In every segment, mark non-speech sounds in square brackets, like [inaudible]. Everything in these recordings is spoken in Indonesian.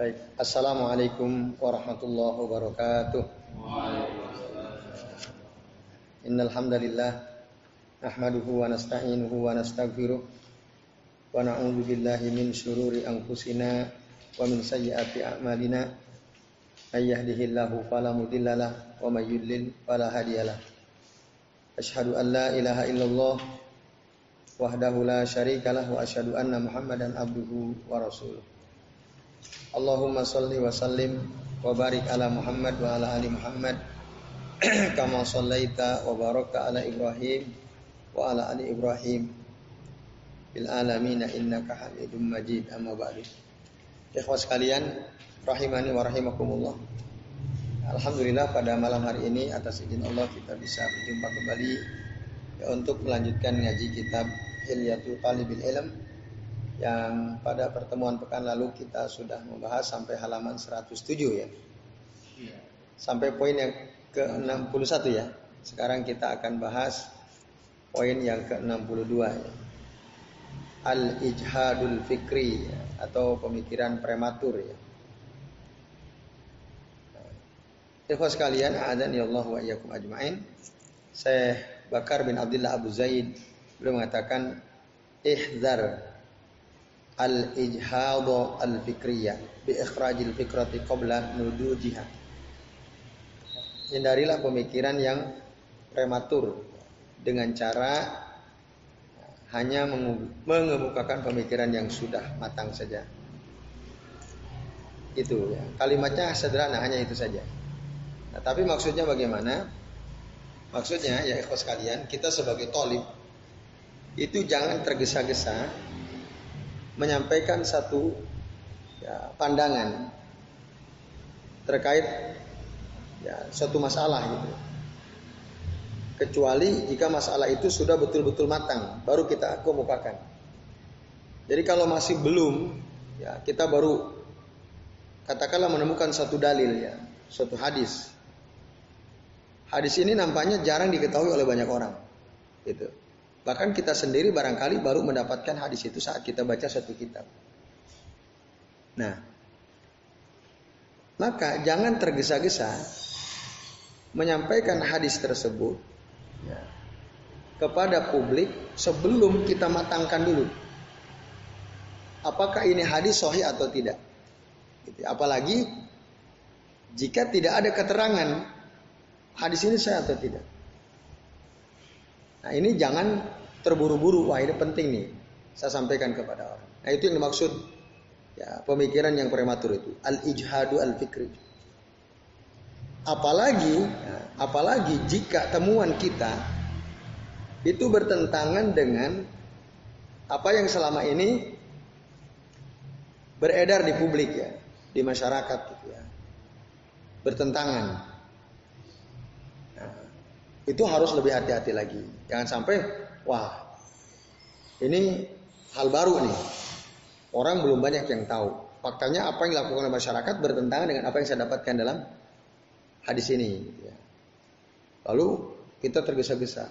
Baik, Assalamualaikum warahmatullahi wabarakatuh. Innal hamdalillah nahmaduhu wa nasta'inuhu wa nastaghfiruh wa na'udzu billahi min syururi anfusina wa min sayyiati a'malina may yahdihillahu fala mudhillalah wa may yudlil fala hadiyalah. Asyhadu an la ilaha illallah wahdahu la syarikalah wa asyhadu anna Muhammadan abduhu wa rasuluh. Allahumma salli wa sallim wa barik ala Muhammad wa ala ali Muhammad [clears throat] kama sallaita wa barakta ala Ibrahim wa ala ali Ibrahim bil alamin innaka Hamidum Majid amma ba'du. Ikhwas sekalian, rahimani wa rahimakumullah. Alhamdulillah pada malam hari ini atas izin Allah kita bisa berjumpa kembali untuk melanjutkan ngaji kitab Hilyatul Talibil Ilm yang pada pertemuan pekan lalu kita sudah membahas sampai halaman 107 ya. Iya. Sampai poin yang ke-61 ya. Sekarang kita akan bahas poin yang ke-62 ya. Al-ijhadul fikri ya, atau pemikiran prematur ya. Ikhwas sekalian, a'adani Allah wa iyyakum ajmain. Saya Bakar bin Abdullah Abu Zaid beliau mengatakan ihzar al-ijhad al-fikriyah bi ikhrajil fikrati qabla nudujiha hindarilah pemikiran yang prematur dengan cara hanya mengemukakan pemikiran yang sudah matang saja. Itu ya. Kalimatnya sederhana hanya itu saja. Nah, tapi maksudnya bagaimana? Maksudnya ya ikhwas sekalian, kita sebagai tolib itu jangan tergesa-gesa menyampaikan satu ya, pandangan terkait ya suatu masalah gitu. Kecuali jika masalah itu sudah betul-betul matang, baru kita kemukakan. Jadi kalau masih belum, ya kita baru katakanlah menemukan satu dalil ya, suatu hadis. Hadis ini nampaknya jarang diketahui oleh banyak orang. Gitu. Bahkan kita sendiri barangkali baru mendapatkan hadis itu saat kita baca satu kitab. Nah, maka jangan tergesa-gesa menyampaikan hadis tersebut kepada publik sebelum kita matangkan dulu. Apakah ini hadis sahih atau tidak? Gitu. Apalagi jika tidak ada keterangan hadis ini sahih atau tidak. Nah ini jangan terburu-buru. Wah ini penting nih. Saya sampaikan kepada orang. Nah itu yang dimaksud ya, pemikiran yang prematur itu. Al-ijhadu al-fikri. Apalagi, apalagi jika temuan kita itu bertentangan dengan apa yang selama ini beredar di publik ya, di masyarakat gitu ya. Bertentangan. Nah, itu harus lebih hati-hati lagi. Jangan sampai wah ini hal baru nih. Orang belum banyak yang tahu. Faktanya apa yang dilakukan oleh masyarakat bertentangan dengan apa yang saya dapatkan dalam hadis ini. Gitu ya. Lalu kita tergesa-gesa.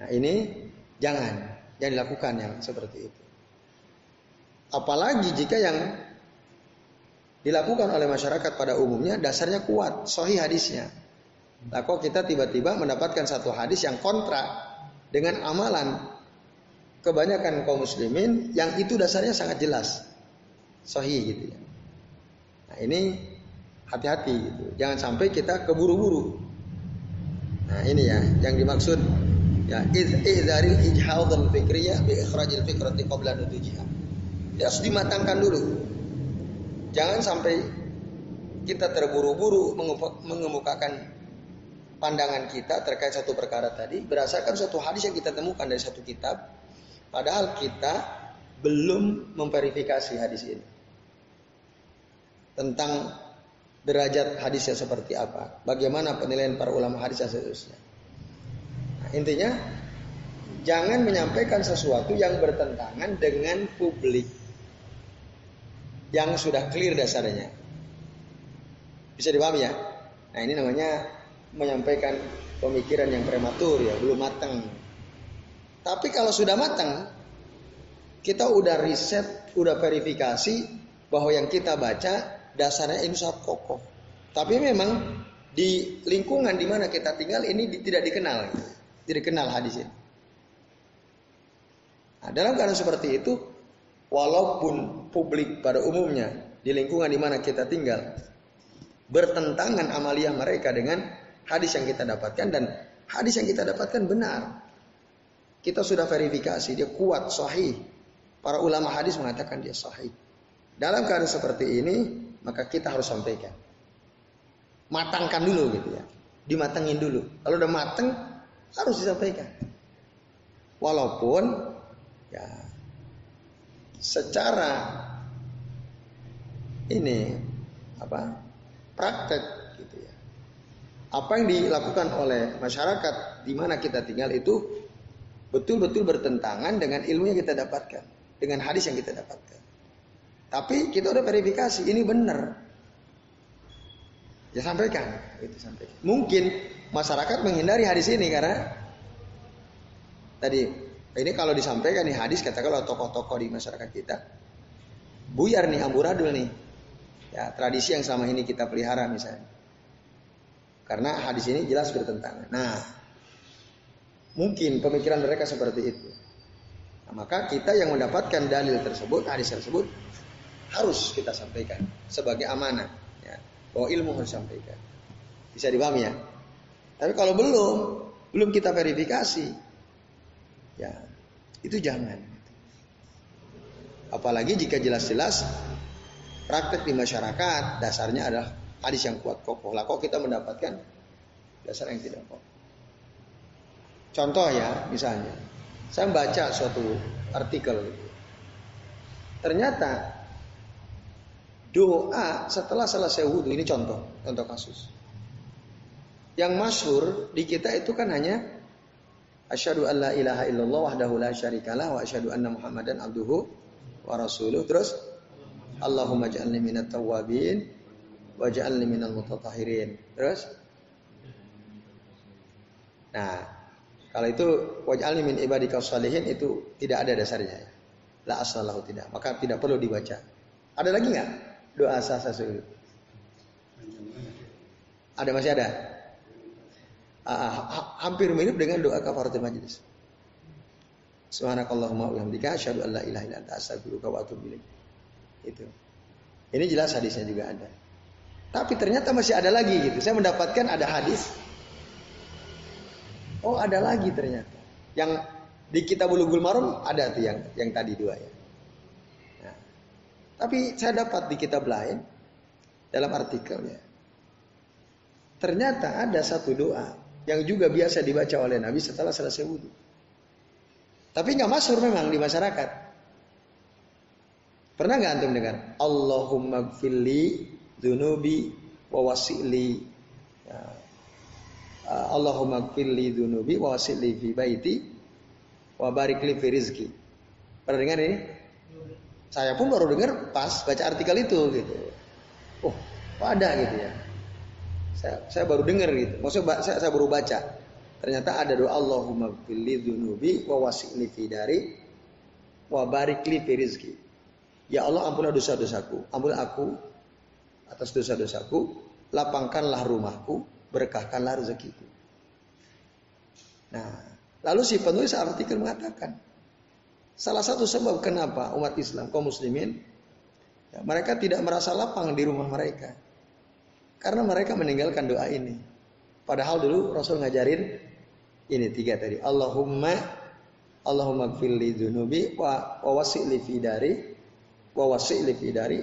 Nah ini jangan, jangan dilakukan yang seperti itu. Apalagi jika yang dilakukan oleh masyarakat pada umumnya dasarnya kuat, sohi hadisnya. Nah kok kita tiba-tiba mendapatkan satu hadis yang kontra dengan amalan kebanyakan kaum muslimin yang itu dasarnya sangat jelas, sohi gitu ya. Nah ini hati-hati gitu. Jangan sampai kita keburu-buru. Nah, ini ya yang dimaksud ya idzaril ijhadul fikriyah bi ikhrajil fikrati qabla nudujiha. Ya, harus dimatangkan dulu. Jangan sampai kita terburu-buru mengemukakan pandangan kita terkait satu perkara tadi berdasarkan suatu hadis yang kita temukan dari satu kitab padahal kita belum memverifikasi hadis ini tentang derajat hadisnya seperti apa, bagaimana penilaian para ulama hadis dan seterusnya. Nah, intinya jangan menyampaikan sesuatu yang bertentangan dengan publik yang sudah clear dasarnya. Bisa dipahami ya? Nah ini namanya menyampaikan pemikiran yang prematur ya, belum matang. Tapi kalau sudah matang, kita udah riset, udah verifikasi, bahwa yang kita baca dasarnya sangat kokoh. Tapi memang di lingkungan di mana kita tinggal ini tidak dikenal, tidak dikenal hadis ini. Nah, dalam keadaan seperti itu, walaupun publik pada umumnya di lingkungan di mana kita tinggal bertentangan amalia mereka dengan hadis yang kita dapatkan dan hadis yang kita dapatkan benar. Kita sudah verifikasi dia kuat, sahih. Para ulama hadis mengatakan dia sahih. Dalam keadaan seperti ini, maka kita harus sampaikan. Matangkan dulu gitu ya. Dimatengin dulu. Kalau udah mateng harus disampaikan. Walaupun ya secara ini apa praktek. Apa yang dilakukan oleh masyarakat di mana kita tinggal itu betul-betul bertentangan dengan ilmu yang kita dapatkan, dengan hadis yang kita dapatkan. Tapi kita udah verifikasi ini benar. Ya sampaikan, itu sampaikan. Mungkin masyarakat menghindari hadis ini karena tadi ini kalau disampaikan nih hadis katakanlah tokoh-tokoh di masyarakat kita buyar nih amburadul nih. Ya, tradisi yang selama ini kita pelihara misalnya. Karena hadis ini jelas bertentangan. Nah, mungkin pemikiran mereka seperti itu. Nah, maka kita yang mendapatkan dalil tersebut, hadis tersebut, harus kita sampaikan sebagai amanah ya, bahwa ilmu harus sampaikan bisa dipahami ya tapi kalau belum belum kita verifikasi ya itu jangan apalagi jika jelas-jelas praktek di masyarakat dasarnya adalah hadis yang kuat kokoh. Lah kok kita mendapatkan? Dasar yang tidak kokoh. Contoh ya misalnya. Saya membaca suatu artikel. Ternyata doa setelah selesai wudhu ini contoh contoh kasus. Yang masyhur di kita itu kan hanya asyhadu alla ilaha illallah wahdahu la syarikalah wa asyhadu anna muhammadan abduhu wa rasuluh. Terus Allahumma ja'alni minat tawabin wa ja'alni minal mutatahirin terus nah kalau itu waj'alni min ibadika salihin itu tidak ada dasarnya la asalahu tidak maka tidak perlu dibaca ada lagi nggak doa sah sulit. Ada masih ada? Uh, hampir mirip dengan doa kafaratul majlis. Subhanakallahumma wa bihamdika asyhadu an la ilaha illa anta astaghfiruka wa atubu ilaik. Itu. Ini jelas hadisnya juga ada. Tapi ternyata masih ada lagi gitu. Saya mendapatkan ada hadis. Oh, ada lagi ternyata. Yang di kitab Bulughul Maram ada tuh yang yang tadi dua ya. Tapi saya dapat di kitab lain dalam artikelnya. Ternyata ada satu doa yang juga biasa dibaca oleh Nabi setelah selesai wudhu. Tapi nggak masuk memang di masyarakat. Pernah nggak antum dengar? Allahumma gfirli dunubi wa wasili. Ya. Allahumma gfirli dunubi wa wasili fi baiti wa barikli fi rizki. Pernah dengar ini? Saya pun baru dengar pas baca artikel itu gitu. Oh, ada gitu ya. Saya, saya baru dengar gitu. Maksudnya saya, saya baru baca. Ternyata ada doa Allahumma fili dunubi wa wasi'li fi dari wa barikli fi rizki. Ya Allah ampunilah dosa-dosaku. Ampunilah aku atas dosa-dosaku. Lapangkanlah rumahku. Berkahkanlah rezekiku. Nah, lalu si penulis artikel mengatakan, Salah satu sebab kenapa umat Islam, kaum muslimin, ya, mereka tidak merasa lapang di rumah mereka. Karena mereka meninggalkan doa ini. Padahal dulu Rasul ngajarin ini tiga tadi. Allahumma Allahumma gfirli dunubi wa, wa wasi'li fi dari wa wasi'li fi dari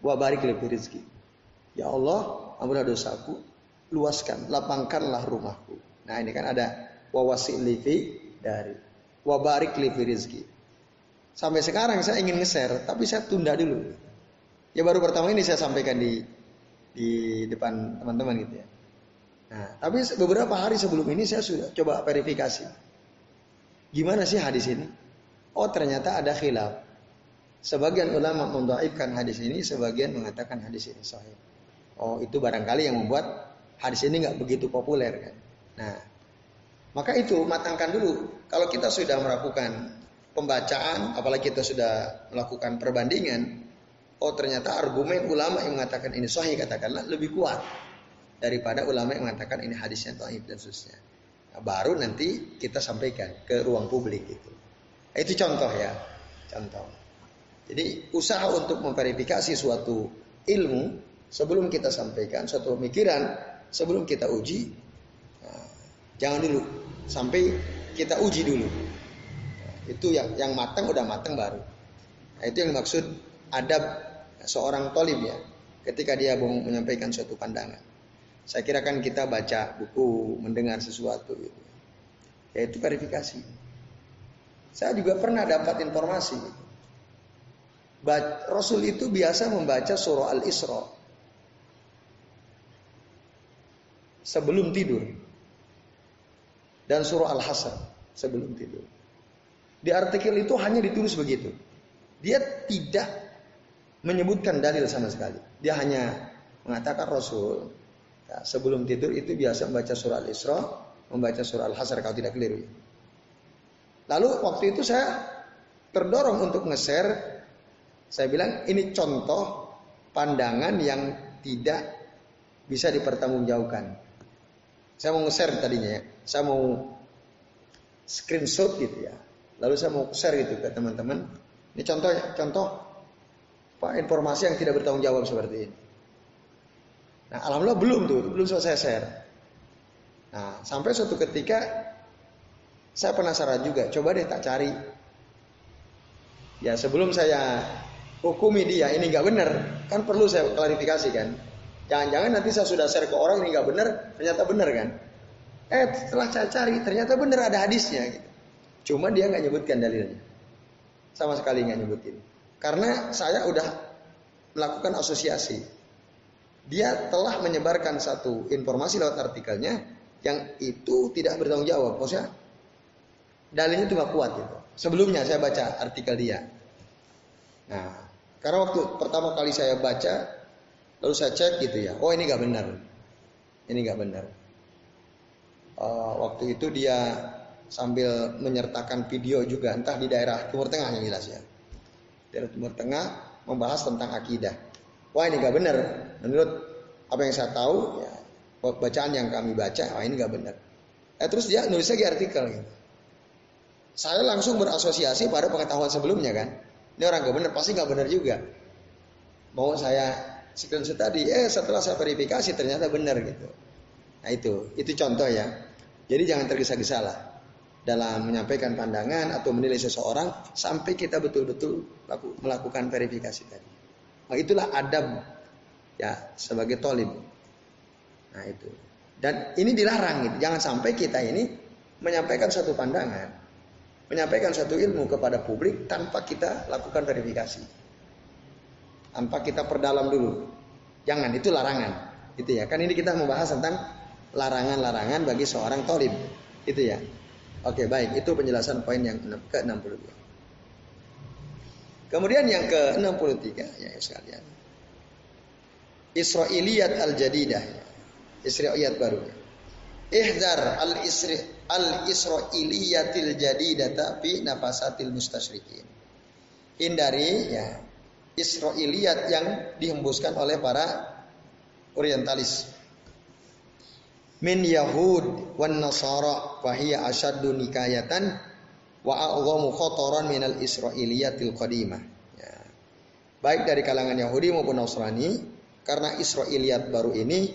wa barik li rizki. Ya Allah, ampunilah dosaku, luaskan, lapangkanlah rumahku. Nah, ini kan ada wa wasi'li fi dari wabarik li rizki. Sampai sekarang saya ingin nge-share, tapi saya tunda dulu. Ya baru pertama ini saya sampaikan di di depan teman-teman gitu ya. Nah, tapi beberapa hari sebelum ini saya sudah coba verifikasi. Gimana sih hadis ini? Oh ternyata ada khilaf. Sebagian ulama mendoaibkan hadis ini, sebagian mengatakan hadis ini sahih. Oh itu barangkali yang membuat hadis ini nggak begitu populer kan. Nah maka itu matangkan dulu. Kalau kita sudah melakukan pembacaan, apalagi kita sudah melakukan perbandingan, oh ternyata argumen ulama yang mengatakan ini sahih katakanlah lebih kuat daripada ulama yang mengatakan ini hadisnya dhaif dan seterusnya. Nah, baru nanti kita sampaikan ke ruang publik itu. Itu contoh ya, contoh. Jadi usaha untuk memverifikasi suatu ilmu sebelum kita sampaikan suatu pemikiran sebelum kita uji nah, jangan dulu. Sampai kita uji dulu. Nah, itu yang yang matang udah matang baru. Nah, itu yang maksud adab seorang tolim ya ketika dia mau menyampaikan suatu pandangan. Saya kira kan kita baca buku mendengar sesuatu gitu. yaitu verifikasi. Saya juga pernah dapat informasi Rasul itu biasa membaca surah Al-Isra sebelum tidur dan surah Al-Hasr sebelum tidur. Di artikel itu hanya ditulis begitu. Dia tidak menyebutkan dalil sama sekali. Dia hanya mengatakan Rasul ya, sebelum tidur itu biasa membaca surah Al-Isra, membaca surah Al-Hasr kalau tidak keliru. Lalu waktu itu saya terdorong untuk nge-share saya bilang ini contoh pandangan yang tidak bisa dipertanggungjawabkan. Saya mau nge-share tadinya ya. Saya mau screenshot gitu ya. Lalu saya mau share gitu ke teman-teman. Ini contoh contoh Pak informasi yang tidak bertanggung jawab seperti ini. Nah, alhamdulillah belum tuh, belum selesai share. Nah, sampai suatu ketika saya penasaran juga, coba deh tak cari. Ya, sebelum saya hukumi dia ini nggak benar, kan perlu saya klarifikasi kan. Jangan-jangan nanti saya sudah share ke orang ini nggak benar, ternyata benar kan? Eh setelah saya cari ternyata benar ada hadisnya. Gitu. Cuma dia nggak nyebutkan dalilnya, sama sekali nggak nyebutin. Karena saya udah melakukan asosiasi. Dia telah menyebarkan satu informasi lewat artikelnya yang itu tidak bertanggung jawab. Maksudnya dalilnya itu nggak kuat gitu. Sebelumnya saya baca artikel dia. Nah, karena waktu pertama kali saya baca, lalu saya cek gitu ya, oh ini nggak benar, ini nggak benar. Uh, waktu itu dia sambil menyertakan video juga, entah di daerah Timur Tengah yang jelas ya, daerah Timur Tengah membahas tentang akidah. Wah ini nggak benar, menurut apa yang saya tahu, ya, bacaan yang kami baca, wah ini nggak benar. Eh, terus dia nulis lagi artikel gitu. Saya langsung berasosiasi pada pengetahuan sebelumnya kan ini orang gak benar, pasti gak benar juga. Mau saya screenshot tadi, eh setelah saya verifikasi ternyata benar gitu. Nah itu, itu contoh ya. Jadi jangan tergesa-gesa lah dalam menyampaikan pandangan atau menilai seseorang sampai kita betul-betul melakukan verifikasi tadi. Nah itulah adab ya sebagai tolim. Nah itu. Dan ini dilarang gitu. Jangan sampai kita ini menyampaikan satu pandangan menyampaikan satu ilmu kepada publik tanpa kita lakukan verifikasi. Tanpa kita perdalam dulu. Jangan, itu larangan. Itu ya. Kan ini kita membahas tentang larangan-larangan bagi seorang tolib. Itu ya. Oke, baik. Itu penjelasan poin yang ke-62. Kemudian yang ke-63 ya sekalian. Israiliyat al-jadidah. Israiliyat baru. Ihdar al-isri al-israiliyatil jadidata fi nafasatil mustasyrikin. Hindari ya Israiliyat yang dihembuskan oleh para orientalis. Min Yahud wan Nasara fahiya asyaddu nikayatan wa a'zamu khotoran minal Israiliyatil qadimah. Ya. Baik dari kalangan Yahudi maupun Nasrani karena Israiliyat baru ini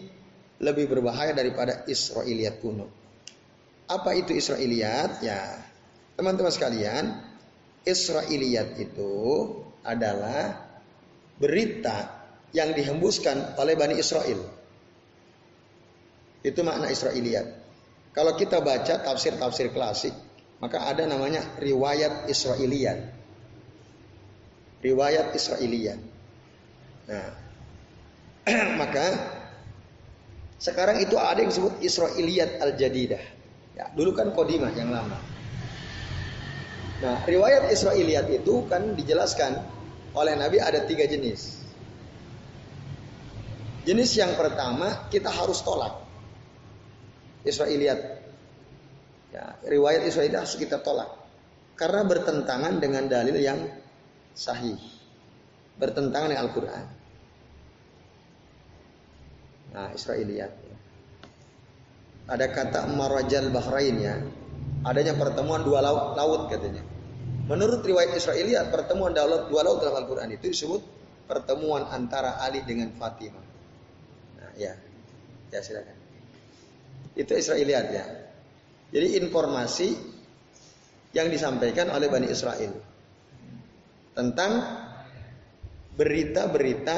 lebih berbahaya daripada Israiliyat kuno. Apa itu Israiliyat? Ya, teman-teman sekalian, Israiliyat itu adalah berita yang dihembuskan oleh Bani Israel. Itu makna Israiliyat. Kalau kita baca tafsir-tafsir klasik, maka ada namanya riwayat Israiliyat. Riwayat Israiliyat. Nah, [clears throat] maka sekarang itu ada yang disebut Israiliyat Al-Jadidah. Ya, dulu kan Kodimah yang lama. Nah, riwayat Israiliyat itu kan dijelaskan oleh Nabi ada tiga jenis. Jenis yang pertama kita harus tolak. Israiliyat. Ya, riwayat Israiliyat harus kita tolak. Karena bertentangan dengan dalil yang sahih. bertentangan dengan Al-Quran. Nah, Israiliyat. Ada kata Marajal Bahrain ya. Adanya pertemuan dua laut, laut katanya. Menurut riwayat Israiliyat, pertemuan dua laut, dua laut dalam Al-Quran itu disebut pertemuan antara Ali dengan Fatimah. Nah, ya. Ya, silakan. Itu Israiliyat ya. Jadi informasi yang disampaikan oleh Bani Israel tentang berita-berita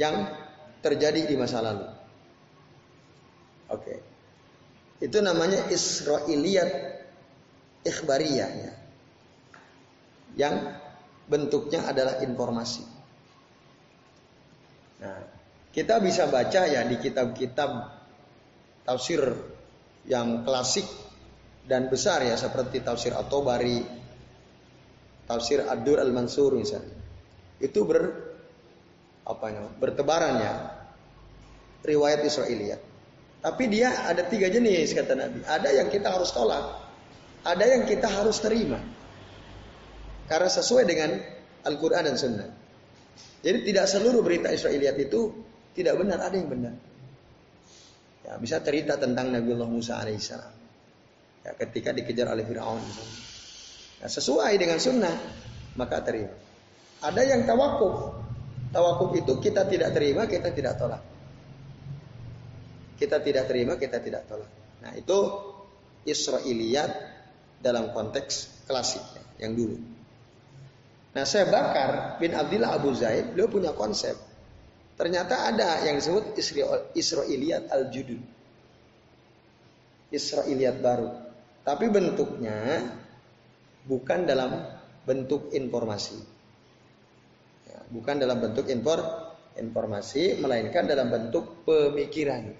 yang terjadi di masa lalu. Oke. Itu namanya Israiliyat ikhbariyah ya. Yang bentuknya adalah informasi. Nah, kita bisa baca ya di kitab-kitab tafsir yang klasik dan besar ya seperti tafsir At-Tabari, tafsir Ad-Dur Al-Mansur misalnya. Itu ber apa ya, bertebaran ya riwayat Israiliyat. Tapi dia ada tiga jenis kata Nabi. Ada yang kita harus tolak, ada yang kita harus terima. Karena sesuai dengan Al-Quran dan Sunnah. Jadi tidak seluruh berita Israiliyat itu tidak benar, ada yang benar. Ya, bisa cerita tentang Nabiullah Musa alaihissalam. Ya, ketika dikejar oleh Firaun. Ya, sesuai dengan sunnah maka terima. Ada yang tawakuf. Tawakuf itu kita tidak terima, kita tidak tolak. Kita tidak terima, kita tidak tolak. Nah itu Israiliyat dalam konteks klasik yang dulu. Nah saya bakar bin Abdullah Abu Zaid, beliau punya konsep Ternyata ada yang disebut Israiliyat al-Judud. Israiliyat baru. Tapi bentuknya bukan dalam bentuk informasi. Ya, bukan dalam bentuk infor, informasi, melainkan dalam bentuk pemikiran.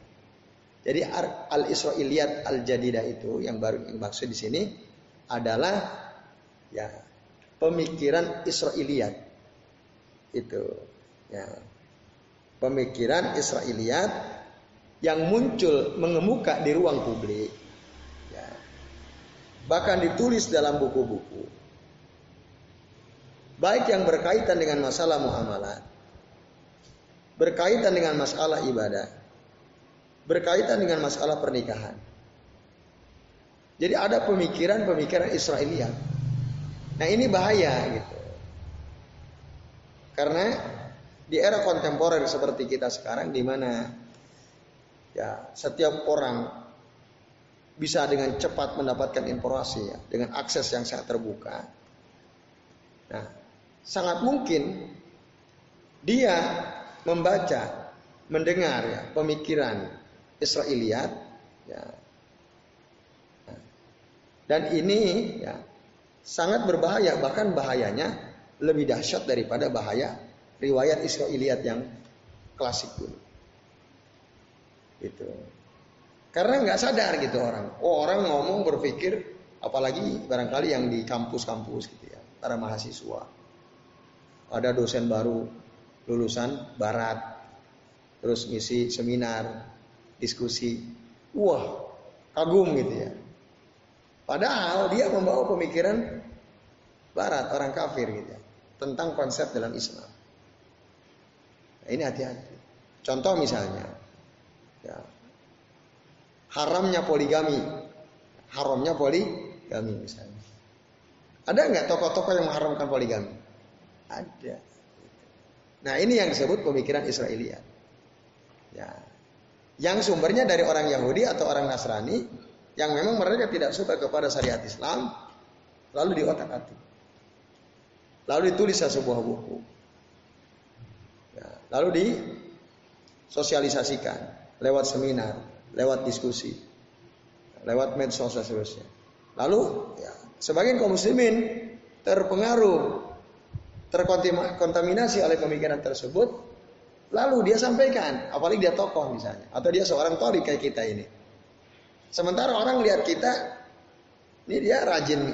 Jadi al-Israiliyat al-Jadidah itu yang baru yang maksud di sini adalah ya pemikiran Israiliyat. Itu ya pemikiran Israiliyat yang muncul mengemuka di ruang publik. Ya. Bahkan ditulis dalam buku-buku. Baik yang berkaitan dengan masalah muamalat, berkaitan dengan masalah ibadah, berkaitan dengan masalah pernikahan. Jadi ada pemikiran-pemikiran Israiliyat. Nah ini bahaya gitu. Karena di era kontemporer seperti kita sekarang di mana ya setiap orang bisa dengan cepat mendapatkan informasi ya, dengan akses yang sangat terbuka. Nah, sangat mungkin dia membaca, mendengar ya pemikiran Israiliyat ya. Dan ini ya sangat berbahaya bahkan bahayanya lebih dahsyat daripada bahaya riwayat Israiliyat yang klasik dulu. Itu. Karena nggak sadar gitu orang. Oh orang ngomong berpikir, apalagi barangkali yang di kampus-kampus gitu ya, para mahasiswa. Ada dosen baru lulusan barat, terus ngisi seminar, diskusi. Wah, kagum gitu ya. Padahal dia membawa pemikiran barat, orang kafir gitu ya, tentang konsep dalam Islam. Nah, ini hati-hati. Contoh misalnya, ya, haramnya poligami, haramnya poligami misalnya. Ada nggak tokoh-tokoh yang mengharamkan poligami? Ada. Nah ini yang disebut pemikiran Israelia. Ya. Yang sumbernya dari orang Yahudi atau orang Nasrani yang memang mereka tidak suka kepada syariat Islam, lalu diotak-atik. Lalu ditulis sebuah buku. Lalu disosialisasikan lewat seminar, lewat diskusi, lewat medsos dan seterusnya. Lalu ya, sebagian kaum muslimin terpengaruh, terkontaminasi oleh pemikiran tersebut, lalu dia sampaikan, apalagi dia tokoh misalnya, atau dia seorang tori kayak kita ini. Sementara orang lihat kita, ini dia rajin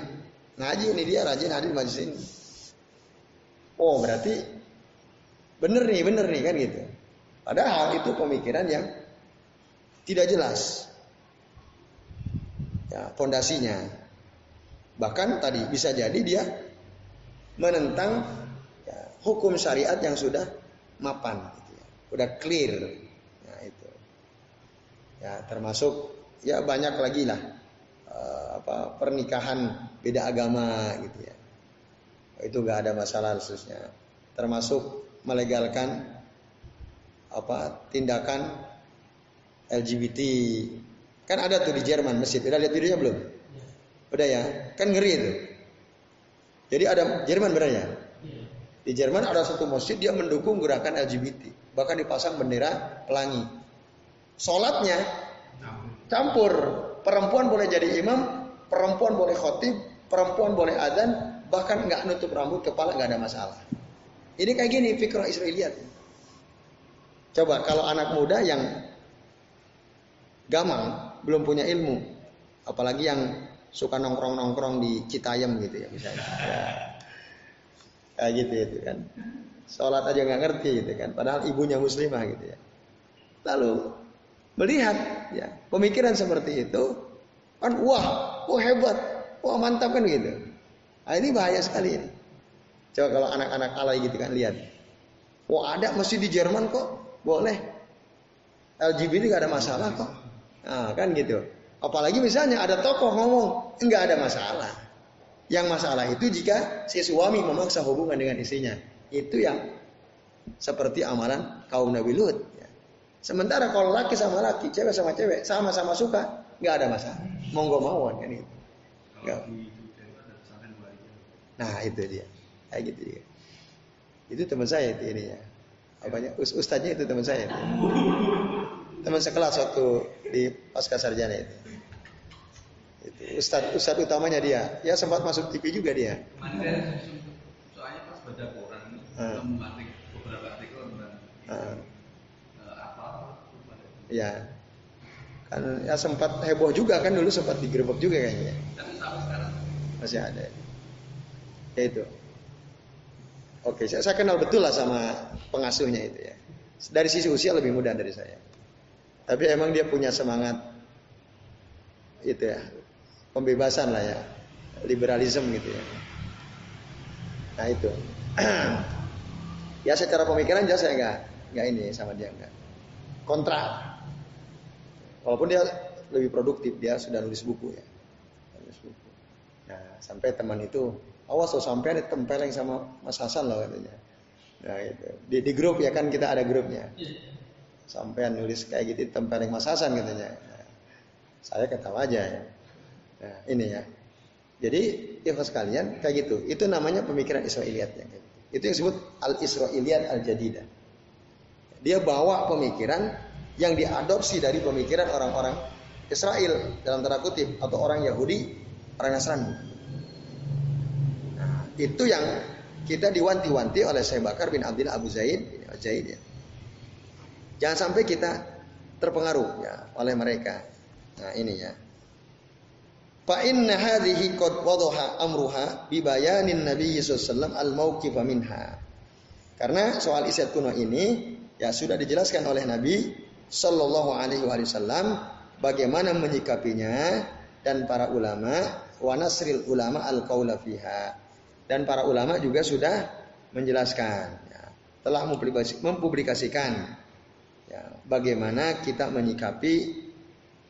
ngaji, ini dia rajin hadir majlis ini. Oh berarti Bener nih, bener nih kan gitu. Padahal itu pemikiran yang tidak jelas. Ya, fondasinya. Bahkan tadi bisa jadi dia menentang ya, hukum syariat yang sudah mapan. Udah clear. Nah itu, ya termasuk ya banyak lagi lah uh, apa pernikahan beda agama gitu ya. Itu gak ada masalah khususnya. Termasuk melegalkan apa tindakan LGBT. Kan ada tuh di Jerman masjid. Udah lihat videonya belum? Udah ya. Kan ngeri itu. Jadi ada Jerman berarti ya? Di Jerman ada satu masjid dia mendukung gerakan LGBT. Bahkan dipasang bendera pelangi. Sholatnya campur. Perempuan boleh jadi imam, perempuan boleh khotib, perempuan boleh adzan, bahkan nggak nutup rambut kepala nggak ada masalah. Ini kayak gini fikrah Israeliat. Coba kalau anak muda yang gamang, belum punya ilmu, apalagi yang suka nongkrong-nongkrong di Citayam gitu ya misalnya. Ya. [laughs] Kayak gitu itu kan. Sholat aja nggak ngerti gitu kan. Padahal ibunya muslimah gitu ya. Lalu melihat ya pemikiran seperti itu kan wah, wah hebat, wah mantap kan gitu. Nah, ini bahaya sekali ini. Coba kalau anak-anak alay gitu kan lihat. Wah ada masih di Jerman kok boleh. LGBT gak ada masalah kok. Nah, kan gitu. Apalagi misalnya ada tokoh ngomong, enggak ada masalah. Yang masalah itu jika si suami memaksa hubungan dengan istrinya. Itu yang seperti amalan kaum Nabi Lut. Ya. Sementara kalau laki sama laki, cewek sama cewek, sama-sama suka, nggak ada masalah. Monggo mawon kan itu. Nah itu dia, kayak gitu dia. Itu teman saya itu ini ya. Apanya? Ustadznya itu teman saya. Itu. Teman sekelas waktu di pasca sarjana itu. Itu ustad ustad utamanya dia. Ya sempat masuk TV juga dia. Soalnya pas baca koran uh. beberapa artikel tentang uh. apa? Ya. Kan ya sempat heboh juga kan dulu sempat digerebek juga kayaknya. Tapi sampai sekarang masih ada. Ya itu. Oke, saya, saya kenal betul lah sama pengasuhnya itu ya. Dari sisi usia lebih muda dari saya. Tapi emang dia punya semangat itu ya, pembebasan lah ya, liberalisme gitu ya. Nah itu. [clears throat] ya secara pemikiran jelas saya nggak nggak ini sama dia nggak kontra. Walaupun dia lebih produktif, dia sudah nulis buku ya. Nulis buku. Nah sampai teman itu awas lo sampai ada tempeleng sama Mas Hasan loh katanya. Nah itu di, di grup ya kan kita ada grupnya. Sampai nulis kayak gitu tempeleng Mas Hasan katanya. Nah, saya ketawa aja ya. Nah, ini ya. Jadi ikhlas sekalian kayak gitu. Itu namanya pemikiran Israiliyat ya. Itu yang disebut al Israiliyat al Jadidah. Dia bawa pemikiran yang diadopsi dari pemikiran orang-orang Israel dalam tanda kutip atau orang Yahudi, orang Nasrani. Nah, itu yang kita diwanti-wanti oleh Syekh Bakar bin Abdullah Abu Zaid, Zaid ya. Jangan sampai kita terpengaruh ya oleh mereka. Nah, ini ya. Fa inna hadhihi qad wadaha amruha bi bayanin Nabi sallallahu al mauqif minha. Karena soal isyad kuno ini ya sudah dijelaskan oleh Nabi sallallahu alaihi wasallam bagaimana menyikapinya dan para ulama wa nasril ulama al qaula fiha. Dan para ulama juga sudah menjelaskan ya, telah mempublikasikan ya, bagaimana kita menyikapi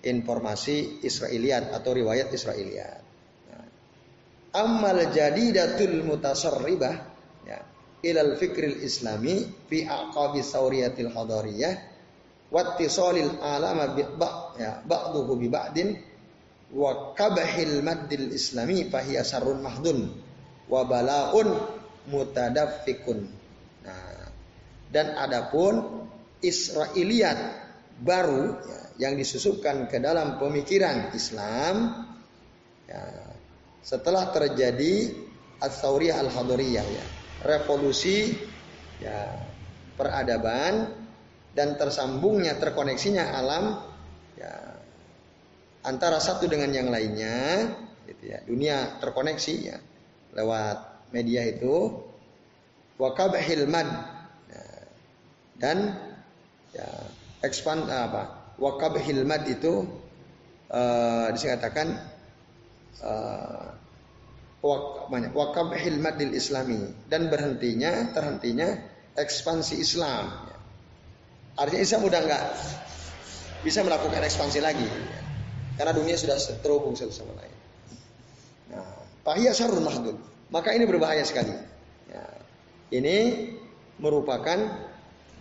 informasi Israeliat atau riwayat Israeliat. Nah, Amal jadidatul mutasarribah ya, ilal fikril islami fi aqabi sauriyatil hadariyah wattisalil alama ba, ya, ba'duhu bi ba'din wa kabahil maddil islami fahiya sarrun mahdun wa balaun mutadaffikun. Nah, dan adapun Israeliat baru ya, yang disusupkan ke dalam pemikiran Islam ya, setelah terjadi Al-Thawriyah Al-Hadariyah ya, revolusi ya, peradaban dan tersambungnya terkoneksinya alam ya, antara satu dengan yang lainnya gitu ya dunia terkoneksi ya lewat media itu wakabahil mad ya, dan ya expand apa wakab hilmat itu uh, dikatakan uh, wakam hilmadil islami dan berhentinya terhentinya ekspansi Islam. Artinya Islam udah nggak bisa melakukan ekspansi lagi karena dunia sudah terhubung satu sama lain. Nah, pahiyah mahdud. Maka ini berbahaya sekali. Ya, ini merupakan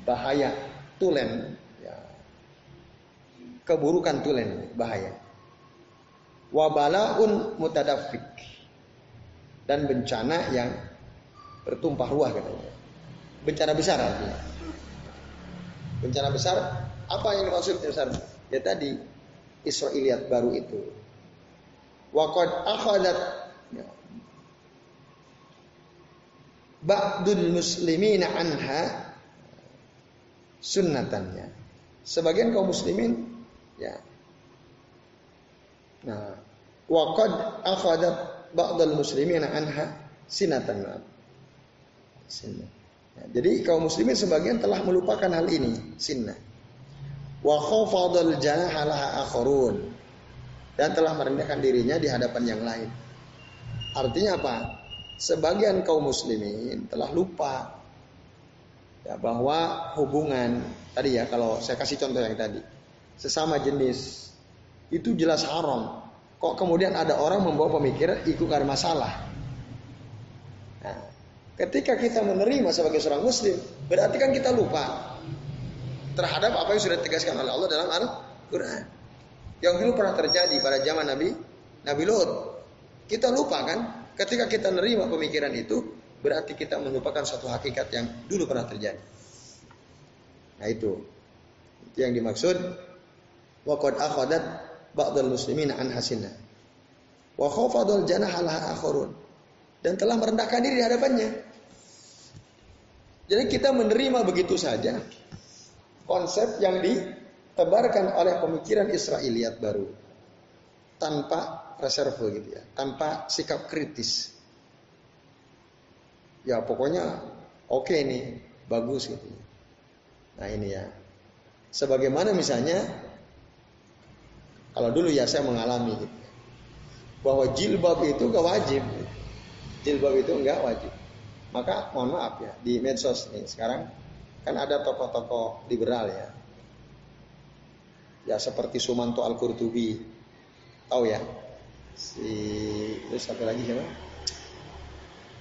bahaya tulen, keburukan tulen bahaya. Wabalaun mutadafik dan bencana yang bertumpah ruah katanya. Bencana besar artinya. Bencana besar apa yang dimaksud besar? Ya tadi Israiliyat baru itu. Waqad akhadat ba'dul muslimina anha sunnatannya. Sebagian kaum muslimin ya. Nah, waqad akhadat ba'dul muslimina anha sinatan. Sinna. Ya, jadi kaum muslimin sebagian telah melupakan hal ini, sinnah. Wa khafadul janaha laha akharun. Dan telah merendahkan dirinya di hadapan yang lain. Artinya apa? sebagian kaum muslimin telah lupa ya, bahwa hubungan tadi ya kalau saya kasih contoh yang tadi sesama jenis itu jelas haram. Kok kemudian ada orang membawa pemikiran itu karena masalah. Nah, ketika kita menerima sebagai seorang muslim, berarti kan kita lupa terhadap apa yang sudah ditegaskan oleh Allah dalam Al-Quran. Yang dulu pernah terjadi pada zaman Nabi Nabi Lot. Kita lupa kan Ketika kita nerima pemikiran itu, berarti kita melupakan satu hakikat yang dulu pernah terjadi. Nah. Itu yang dimaksud waqad akhadat ba'dal muslimin an hasinah. Wa khafadul janah ala. Dan telah merendahkan diri di hadapannya. Jadi kita menerima begitu saja konsep yang ditebarkan oleh pemikiran Israiliyat baru tanpa reserve gitu ya, tanpa sikap kritis. Ya pokoknya oke okay nih, bagus gitu. Nah ini ya. Sebagaimana misalnya kalau dulu ya saya mengalami gitu. Bahwa jilbab itu gak wajib. Jilbab itu enggak wajib. Maka mohon maaf ya di medsos nih sekarang kan ada tokoh-tokoh liberal ya. Ya seperti Sumanto Al-Qurtubi. Tahu ya? si terus satu lagi siapa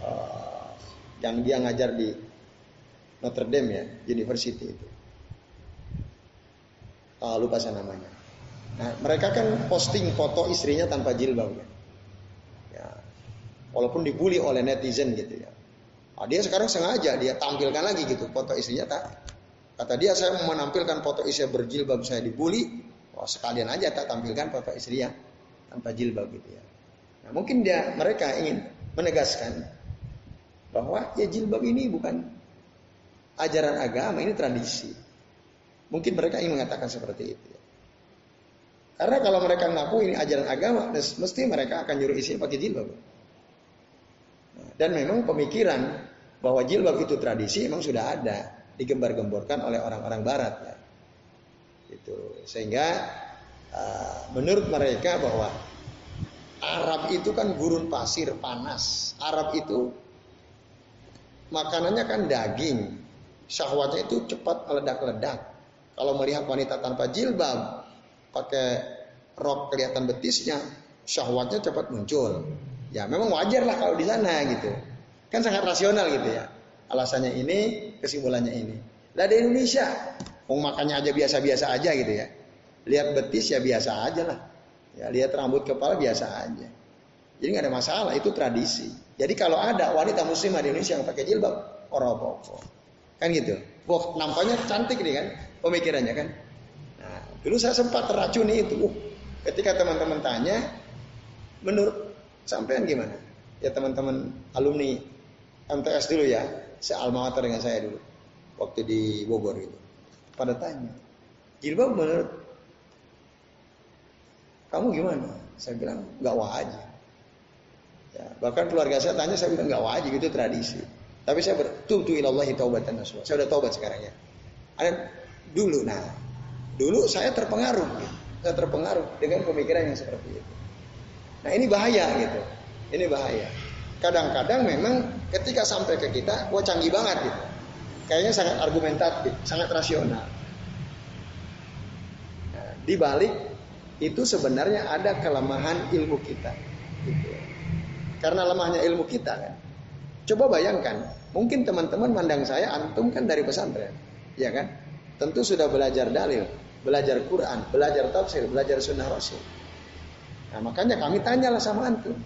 uh, yang dia ngajar di Notre Dame ya University itu uh, lupa saya namanya nah mereka kan posting foto istrinya tanpa jilbab ya, ya walaupun dibully oleh netizen gitu ya nah, dia sekarang sengaja dia tampilkan lagi gitu foto istrinya tak kata dia saya menampilkan foto istrinya berjilbab saya dibully wah sekalian aja tak tampilkan foto istrinya tanpa jilbab gitu ya. Nah, mungkin dia mereka ingin menegaskan bahwa ya jilbab ini bukan ajaran agama, ini tradisi. Mungkin mereka ingin mengatakan seperti itu. Ya. Karena kalau mereka ngaku ini ajaran agama, mesti mereka akan nyuruh isi pakai jilbab. Dan memang pemikiran bahwa jilbab itu tradisi memang sudah ada digembar-gemborkan oleh orang-orang Barat. Ya. Itu sehingga Ah, menurut mereka bahwa Arab itu kan gurun pasir panas. Arab itu makanannya kan daging. Syahwatnya itu cepat meledak-ledak. Kalau melihat wanita tanpa jilbab, pakai rok kelihatan betisnya, syahwatnya cepat muncul. Ya memang wajar lah kalau di sana gitu. Kan sangat rasional gitu ya. Alasannya ini, kesimpulannya ini. Lah di Indonesia, mau makannya aja biasa-biasa aja gitu ya. Lihat betis ya biasa aja lah. Ya, lihat rambut kepala biasa aja. Jadi nggak ada masalah, itu tradisi. Jadi kalau ada wanita muslimah di Indonesia yang pakai jilbab, orang Kan gitu. Wah, nampaknya cantik nih kan pemikirannya kan. Dulu saya sempat teracuni itu. Uh, ketika teman-teman tanya, menurut sampean gimana? Ya teman-teman alumni MTS dulu ya, saya alma mater dengan saya dulu. Waktu di Bogor itu. Pada tanya, jilbab menurut kamu gimana? Saya bilang nggak wajib. Ya, bahkan keluarga saya tanya, saya bilang nggak wajib itu tradisi. Tapi saya bertutu ilallahi taubatan nasuha. Saya udah taubat sekarang ya. Ada dulu, nah dulu saya terpengaruh, saya terpengaruh dengan pemikiran yang seperti itu. Nah ini bahaya gitu, ini bahaya. kadang-kadang memang ketika sampai ke kita, wah canggih banget gitu. Kayaknya sangat argumentatif, sangat rasional. Nah, di balik itu sebenarnya ada kelemahan ilmu kita. Gitu. Karena lemahnya ilmu kita kan. Coba bayangkan, mungkin teman-teman mandang saya antum kan dari pesantren, ya kan? Tentu sudah belajar dalil, belajar Quran, belajar tafsir, belajar sunnah Rasul. Nah makanya kami tanyalah sama antum,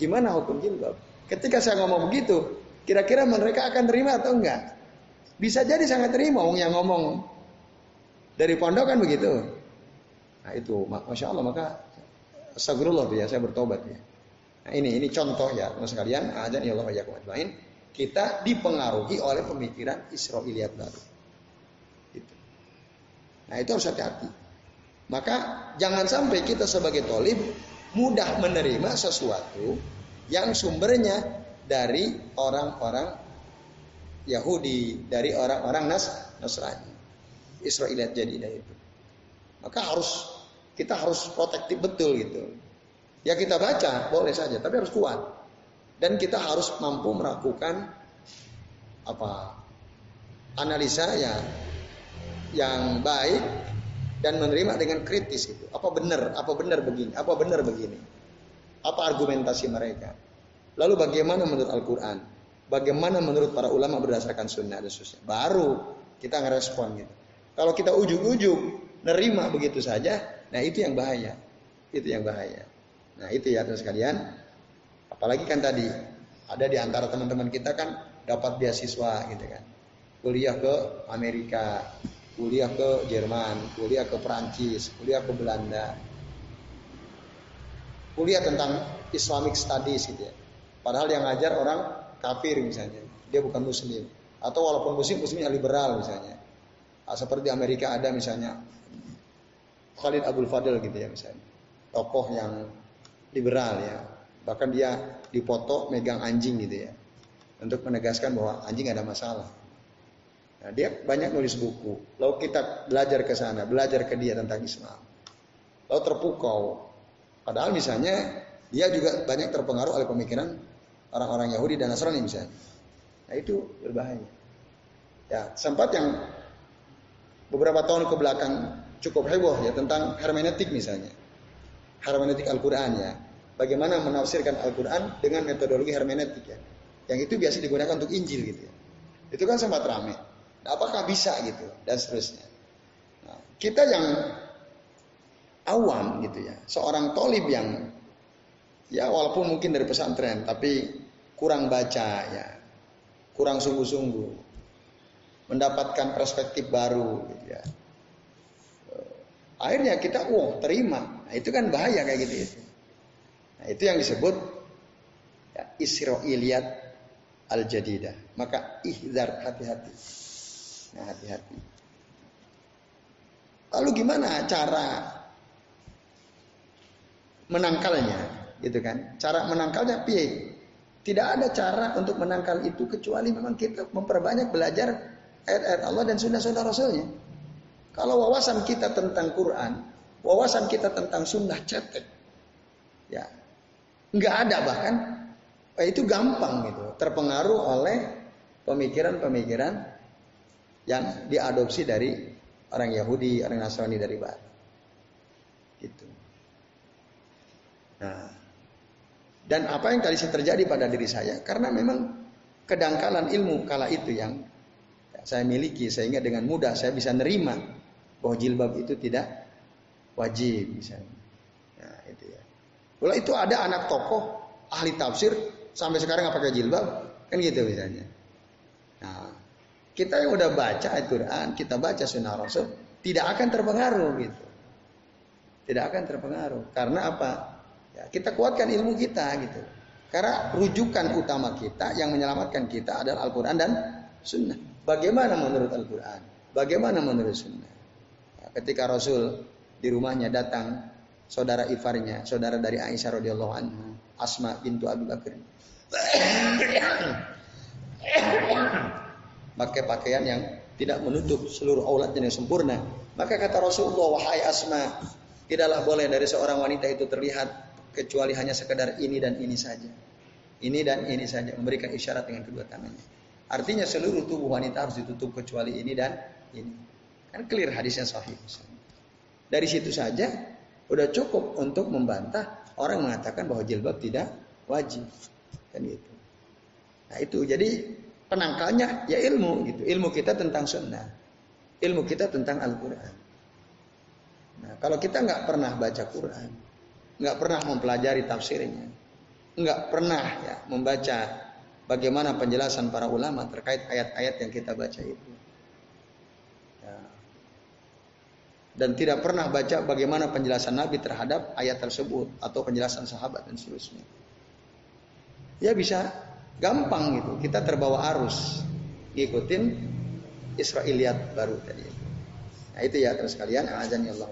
gimana hukum jilbab? Ketika saya ngomong begitu, kira-kira mereka akan terima atau enggak? Bisa jadi sangat terima, wong yang ngomong dari pondok kan begitu. Nah itu, masya Allah maka astagfirullah ya, saya bertobat ya. Nah ini ini contoh ya, teman sekalian, ajan ya Allah ya. Kita dipengaruhi oleh pemikiran Israiliyat baru. Nah itu harus hati-hati. Maka jangan sampai kita sebagai tolib mudah menerima sesuatu yang sumbernya dari orang-orang Yahudi, dari orang-orang Nas Nasrani. Israeliat jadi itu. Maka harus kita harus protektif betul gitu. Ya kita baca boleh saja, tapi harus kuat. Dan kita harus mampu melakukan apa analisa yang yang baik dan menerima dengan kritis itu. Apa benar? Apa benar begini? Apa benar begini? Apa argumentasi mereka? Lalu bagaimana menurut Al-Quran? Bagaimana menurut para ulama berdasarkan sunnah dan seterusnya? Baru kita ngerespon gitu. Kalau kita ujung-ujung nerima begitu saja, nah itu yang bahaya. Itu yang bahaya. Nah itu ya teman sekalian. Apalagi kan tadi ada di antara teman-teman kita kan dapat beasiswa gitu kan. Kuliah ke Amerika, kuliah ke Jerman, kuliah ke Perancis, kuliah ke Belanda, kuliah tentang Islamic Studies gitu ya. Padahal yang ngajar orang kafir misalnya, dia bukan muslim. Atau walaupun muslim, muslimnya liberal misalnya. Nah, seperti Amerika ada misalnya Khalid Abdul Fadl gitu ya misalnya. Tokoh yang liberal ya. Bahkan dia dipoto megang anjing gitu ya. Untuk menegaskan bahwa anjing ada masalah. Nah, dia banyak nulis buku. Lalu kita belajar ke sana, belajar ke dia tentang Islam. Lalu terpukau. Padahal misalnya dia juga banyak terpengaruh oleh pemikiran orang-orang Yahudi dan Nasrani misalnya. Nah itu berbahaya. Ya, sempat yang beberapa tahun ke belakang cukup heboh ya tentang hermeneutik misalnya. Hermeneutik Al-Qur'an ya. Bagaimana menafsirkan Al-Qur'an dengan metodologi hermeneutik ya. Yang itu biasa digunakan untuk Injil gitu ya. Itu kan sempat ramai. Apakah bisa gitu dan seterusnya. Nah, kita yang awam gitu ya, seorang tolib yang ya walaupun mungkin dari pesantren tapi kurang baca ya kurang sungguh-sungguh mendapatkan perspektif baru gitu ya. Akhirnya kita wah terima. Nah, itu kan bahaya kayak gitu itu nah itu yang disebut ya, Israiliyat al-jadidah. Maka ihzar hati-hati nah hati-hati lalu gimana cara menangkalnya gitu kan. Cara menangkalnya piye? Tidak ada cara untuk menangkal itu kecuali memang kita memperbanyak belajar ayat-ayat Allah dan sunnah-sunnah Rasulnya. Kalau wawasan kita tentang Quran, wawasan kita tentang sunnah cetek, ya nggak ada bahkan eh, itu gampang gitu, terpengaruh oleh pemikiran-pemikiran yang diadopsi dari orang Yahudi, orang Nasrani dari Barat. Gitu. Nah, dan apa yang tadi terjadi pada diri saya karena memang kedangkalan ilmu kala itu yang saya miliki sehingga dengan mudah saya bisa nerima bahwa jilbab itu tidak wajib misalnya. Nah, itu ya. Itu ada anak tokoh ahli tafsir sampai sekarang nggak pakai jilbab kan gitu misalnya. Nah, kita yang udah baca Al-Quran, kita baca Sunnah Rasul, tidak akan terpengaruh gitu. Tidak akan terpengaruh. Karena apa? Ya, kita kuatkan ilmu kita gitu. Karena rujukan utama kita yang menyelamatkan kita adalah Al-Quran dan Sunnah. Bagaimana menurut Al-Quran? Bagaimana menurut Sunnah? Ya, ketika Rasul di rumahnya datang saudara ifarnya, saudara dari Aisyah radhiyallahu anha, Asma bintu Abu Bakar. Pakai pakaian yang tidak menutup seluruh auratnya yang sempurna. Maka kata Rasulullah, wahai Asma, tidaklah boleh dari seorang wanita itu terlihat kecuali hanya sekedar ini dan ini saja. Ini dan ini saja memberikan isyarat dengan kedua tangannya. Artinya seluruh tubuh wanita harus ditutup kecuali ini dan ini. Kan clear hadisnya sahih. Dari situ saja udah cukup untuk membantah orang mengatakan bahwa jilbab tidak wajib. Kan gitu. Nah itu jadi penangkalnya ya ilmu gitu. Ilmu kita tentang sunnah. Ilmu kita tentang Al-Quran. Nah, kalau kita nggak pernah baca Quran, nggak pernah mempelajari tafsirnya, nggak pernah ya membaca bagaimana penjelasan para ulama terkait ayat-ayat yang kita baca itu. Ya. Dan tidak pernah baca bagaimana penjelasan Nabi terhadap ayat tersebut atau penjelasan sahabat dan seterusnya. Ya bisa gampang gitu, kita terbawa arus ngikutin Israiliyat baru tadi. Nah itu ya terus kalian azan ya Allah.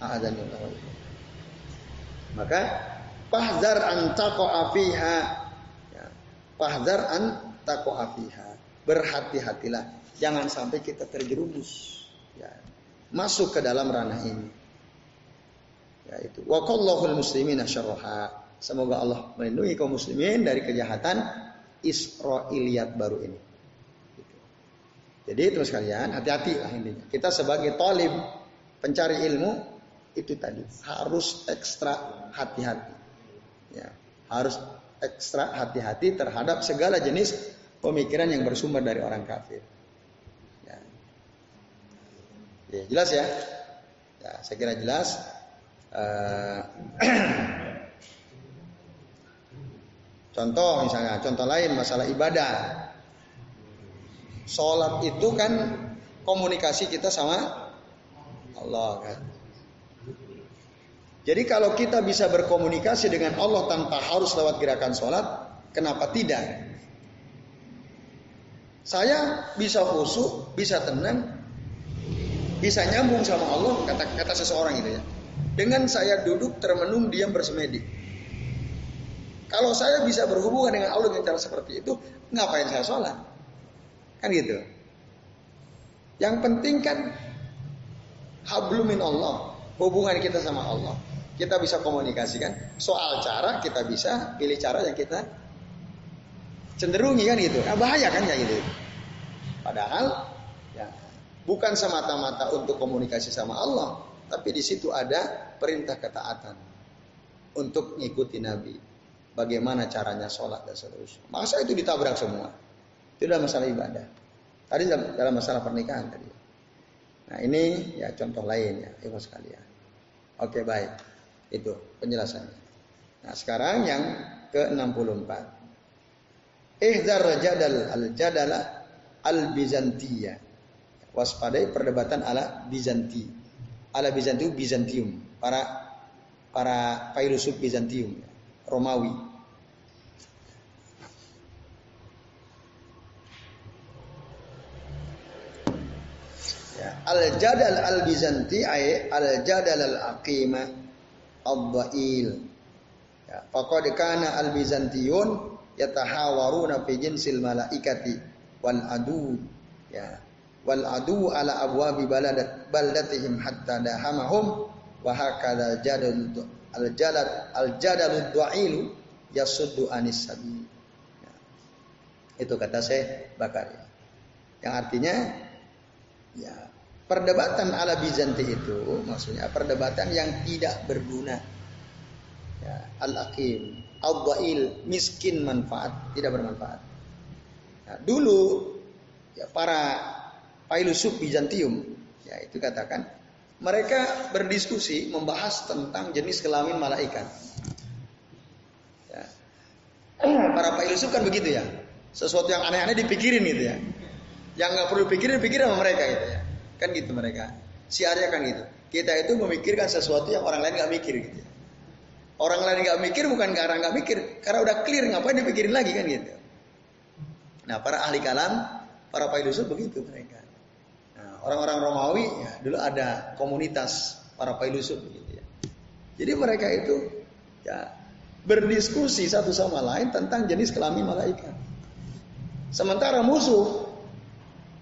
Azan ya Allah. Maka Pahzar an taqa'a fiha. Ya. Pahzar an taqa'a fiha. Berhati-hatilah. Jangan sampai kita terjerumus. Ya. Masuk ke dalam ranah ini. Ya itu. Wa qallahul muslimina. Semoga Allah melindungi kaum muslimin dari kejahatan Israiliyat baru ini. Jadi terus kalian hati-hati lah intinya. Kita sebagai talib pencari ilmu itu tadi harus ekstra hati-hati. Ya, harus ekstra hati-hati terhadap segala jenis pemikiran yang bersumber dari orang kafir. Ya, ya jelas ya. Ya, saya kira jelas. Uh, [clears throat] contoh misalnya, contoh lain masalah ibadah. Sholat itu kan komunikasi kita sama Allah kan. Jadi kalau kita bisa berkomunikasi dengan Allah tanpa harus lewat gerakan sholat, kenapa tidak? Saya bisa khusyuk, bisa tenang, bisa nyambung sama Allah, kata kata seseorang itu ya. Dengan saya duduk termenung diam bersemedi. Kalau saya bisa berhubungan dengan Allah dengan cara seperti itu, ngapain saya sholat? Kan gitu. Yang penting kan hablumin Allah, hubungan kita sama Allah kita bisa komunikasikan. Soal cara kita bisa pilih cara yang kita cenderungi kan gitu. Nah, bahaya kan ya gitu. Padahal ya bukan semata-mata untuk komunikasi sama Allah, tapi di situ ada perintah ketaatan untuk mengikuti Nabi. Bagaimana caranya sholat dan seterusnya. Masa itu ditabrak semua. Itu dalam masalah ibadah. Tadi dalam masalah pernikahan tadi. Nah ini ya contoh lain ya, ibu sekalian. Oke baik. Itu penjelasannya. Nah, sekarang yang ke-64. Ihzar jadal al-jadala al-Bizantiya. Waspadai perdebatan ala Bizanti. Ala Bizantium Bizantium. Para para filsuf Bizantium, Romawi. Al-jadal al-Bizanti ay al-jadal al-aqimah ad-dhail. Ya, faqad kana al-Bizantiyun yatahawaruna fi jinsil malaikati wal adu. Ya, wal adu ala abwabi baladat baldatihim hatta dahamahum wa hakadha jadal al-jalad al-jadalud dhail yasuddu anis sabi. Ya. Itu kata saya Bakar. Yang artinya ya Perdebatan ala Bizanti itu maksudnya perdebatan yang tidak berguna. Ya, al-akim, al miskin manfaat, tidak bermanfaat. Nah, dulu ya, para filosof Bizantium, ya itu katakan, mereka berdiskusi membahas tentang jenis kelamin malaikat. Ya. Para filosof kan begitu ya, sesuatu yang aneh-aneh dipikirin gitu ya. Yang nggak perlu pikirin, pikirin sama mereka gitu ya. Kan gitu mereka. Siarnya kan gitu. Kita itu memikirkan sesuatu yang orang lain nggak mikir gitu. Orang lain nggak mikir bukan karena nggak mikir, karena udah clear ngapain dipikirin lagi kan gitu. Nah para ahli kalam, para filsuf begitu mereka. Nah, orang-orang Romawi ya dulu ada komunitas para filsuf begitu ya. Jadi mereka itu ya berdiskusi satu sama lain tentang jenis kelamin malaikat. Sementara musuh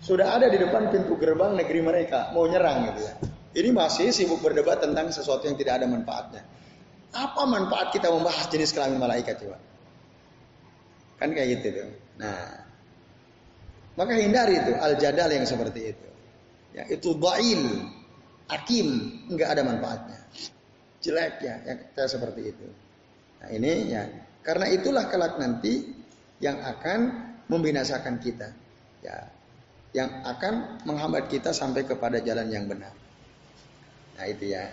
sudah ada di depan pintu gerbang negeri mereka, mau nyerang gitu ya. Ini masih sibuk berdebat tentang sesuatu yang tidak ada manfaatnya. Apa manfaat kita membahas jenis kelamin malaikat coba? Kan kayak gitu tuh. Nah, maka hindari itu al-jadal yang seperti itu. Ya, itu bail, akim, enggak ada manfaatnya. Jelek ya, yang kayak seperti itu. Nah, ini ya, karena itulah kelak nanti yang akan membinasakan kita. Ya, yang akan menghambat kita sampai kepada jalan yang benar. Nah, itu ya.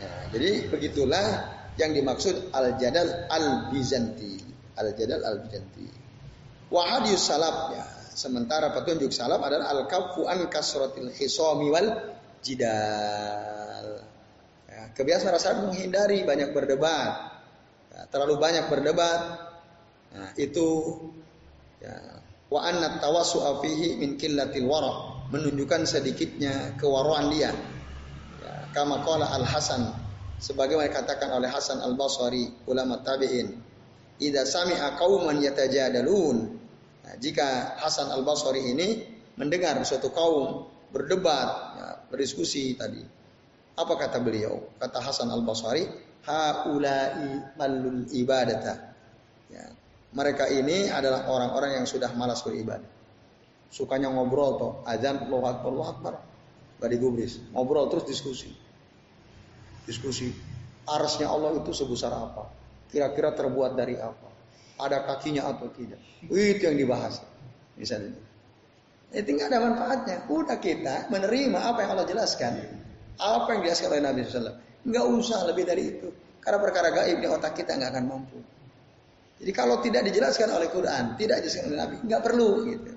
Nah, jadi begitulah yang dimaksud al-jadal al-bizanti. Al-jadal al-bizanti. Wahadius salaf ya. Sementara petunjuk salaf adalah al-kafu an kasratil khisami wal jidal. Ya, kebiasaan rasa menghindari banyak berdebat. Ya, terlalu banyak berdebat. Nah, itu ya, wa anna tawassu'a fihi min qillatil wara. Menunjukkan sedikitnya kewaraan dia. Ya, kama qala al Hasan sebagaimana dikatakan oleh Hasan al Basri ulama tabi'in idza sami'a qauman yatajadalun. Nah, jika Hasan al Basri ini mendengar suatu kaum berdebat ya, berdiskusi tadi apa kata beliau? Kata Hasan al Basri haula'i malul ibadata. Ya, mereka ini adalah orang-orang yang sudah malas beribadah. Sukanya ngobrol toh azan Allahu Akbar Allahu Akbar. Gak digubris. Ngobrol terus diskusi. Diskusi. Arsnya Allah itu sebesar apa? Kira-kira terbuat dari apa? Ada kakinya atau tidak? Itu yang dibahas. Misalnya itu. Nggak ada manfaatnya. Udah kita menerima apa yang Allah jelaskan. Apa yang dijelaskan oleh Nabi SAW nggak usah lebih dari itu. Karena perkara gaib di otak kita nggak akan mampu jadi kalau tidak dijelaskan oleh Quran tidak dijelaskan oleh Nabi nggak perlu gitu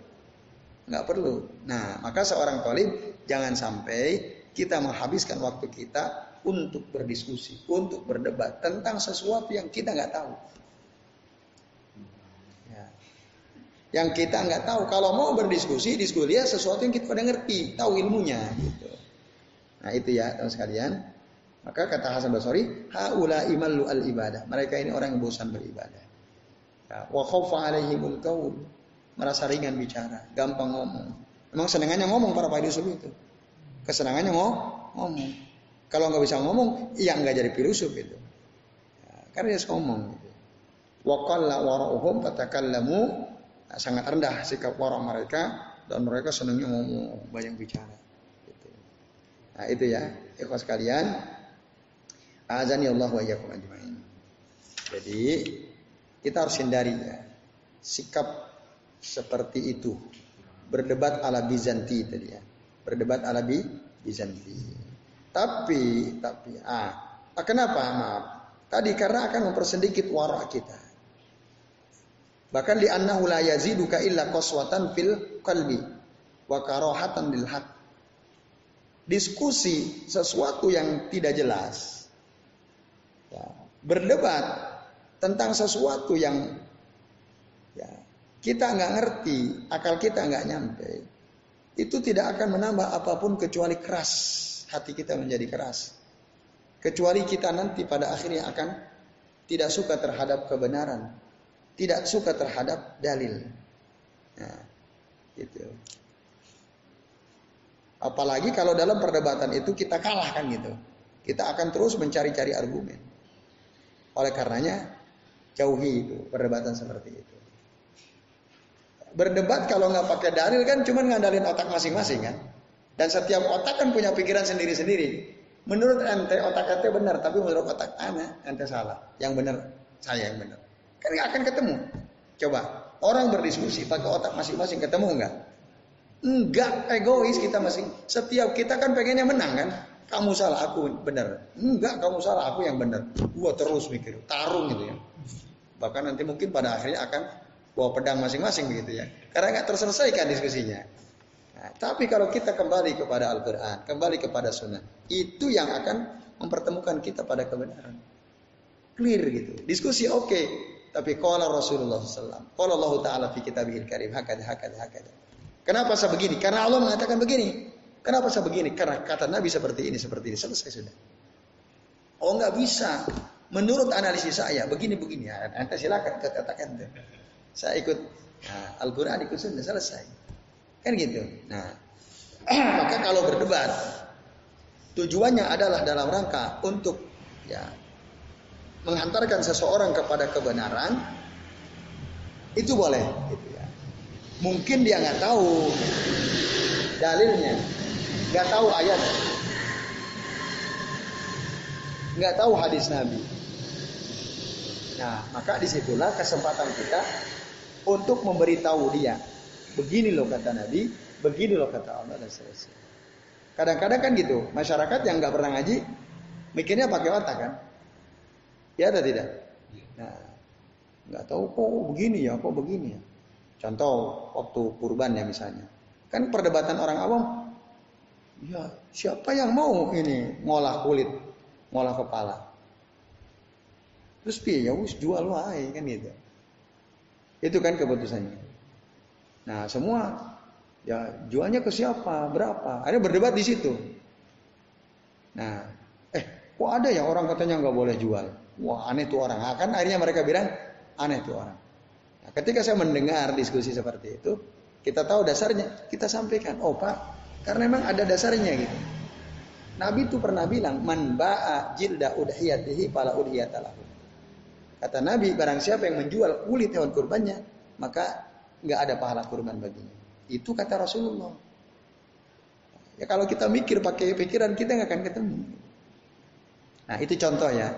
nggak perlu. Nah, maka seorang tolim jangan sampai kita menghabiskan waktu kita untuk berdiskusi, untuk berdebat tentang sesuatu yang kita nggak tahu. Ya. Yang kita nggak tahu. Kalau mau berdiskusi, diskusi ya sesuatu yang kita udah ngerti, tahu ilmunya. Gitu. Nah itu ya teman sekalian. Maka kata Hasan Basri, haula imalu al ibadah. Mereka ini orang yang bosan beribadah. Ya. Wa khawfa alaihimul qaul merasa ringan bicara, gampang ngomong. Emang senangannya ngomong para filsuf itu. Kesenangannya ngomong. Kalau nggak bisa ngomong, iya nggak jadi filsuf itu. Ya, karena dia ngomong. Gitu. Wakalla warahum tatakallamu nah, sangat rendah sikap warah mereka dan mereka senangnya ngomong banyak bicara. Gitu. Nah itu ya, ikhwas sekalian. Azani Allah wa ajma'in. Jadi kita harus hindari ya sikap seperti itu. Berdebat ala Bizanti tadi ya. Berdebat ala Bizanti. Tapi, tapi, ah, ah, kenapa? Maaf. Tadi karena akan mempersedikit warak kita. Bahkan di annahu la yaziduka illa qaswatan fil qalbi wa karahatan lil haq. Diskusi sesuatu yang tidak jelas. Ya, berdebat tentang sesuatu yang ya, kita nggak ngerti, akal kita nggak nyampe, itu tidak akan menambah apa pun kecuali keras. Hati kita menjadi keras. Kecuali kita nanti pada akhirnya akan tidak suka terhadap kebenaran, tidak suka terhadap dalil. Nah, gitu. Apalagi kalau dalam perdebatan itu kita kalah kan gitu. Kita akan terus mencari-cari argumen. Oleh karenanya jauhi itu perdebatan seperti itu berdebat kalau nggak pakai dalil kan cuma ngandalin otak masing-masing kan. Dan setiap otak kan punya pikiran sendiri-sendiri. Menurut ente otak ente benar, tapi menurut otak ana ente salah. Yang benar saya yang benar. Kan akan ketemu. Coba orang berdiskusi pakai otak masing-masing ketemu nggak? Enggak egois kita masing. Setiap kita kan pengennya menang kan. Kamu salah, aku benar. Enggak, kamu salah, aku yang benar. Gua terus mikir, tarung gitu ya. Bahkan nanti mungkin pada akhirnya akan bawa pedang masing-masing begitu ya. Karena nggak terselesaikan diskusinya. Nah, tapi kalau kita kembali kepada Al-Quran, kembali kepada Sunnah, itu yang akan mempertemukan kita pada kebenaran. Clear gitu. Diskusi oke, okay, tapi kalau Rasulullah SAW, kalau Allah Taala fi kitabihil karim, hakada, hakada, hakada. Kenapa saya begini? Karena Allah mengatakan begini. Kenapa saya begini? Karena kata Nabi seperti ini, seperti ini. Selesai sudah. Oh nggak bisa. Menurut analisis saya, begini-begini. Ya, nanti silakan katakan. Saya ikut nah, Al-Quran ikut sunnah selesai. Kan gitu. Nah, [clears throat] maka kalau berdebat tujuannya adalah dalam rangka untuk ya menghantarkan seseorang kepada kebenaran itu boleh gitu ya. Mungkin dia nggak tahu dalilnya, nggak tahu ayat, nggak tahu hadis Nabi. Nah, maka di situlah kesempatan kita untuk memberitahu dia. Begini loh kata Nabi, begini loh kata Allah dan seterusnya. Kadang-kadang kan gitu, masyarakat yang nggak pernah ngaji, mikirnya pakai otak kan? Ya atau tidak? Nah, nggak tahu kok begini ya, kok begini ya. Contoh waktu kurban ya misalnya, kan perdebatan orang awam, ya siapa yang mau ini ngolah kulit, ngolah kepala? Terus piye ya wis jual wae kan gitu. Itu kan keputusannya. Nah, semua ya jualnya ke siapa, berapa? Ada berdebat di situ. Nah, eh kok ada ya orang katanya nggak boleh jual? Wah aneh tuh orang. Nah, akhirnya mereka bilang aneh tuh orang. Nah, ketika saya mendengar diskusi seperti itu, kita tahu dasarnya, kita sampaikan, oh pak, karena memang ada dasarnya gitu. Nabi itu pernah bilang, man ba'a jilda udhiyatihi pala udhiyatalahu. Kata Nabi, barang siapa yang menjual kulit hewan kurbannya, maka nggak ada pahala kurban baginya. Itu kata Rasulullah. Ya kalau kita mikir pakai pikiran kita nggak akan ketemu. Nah itu contoh ya,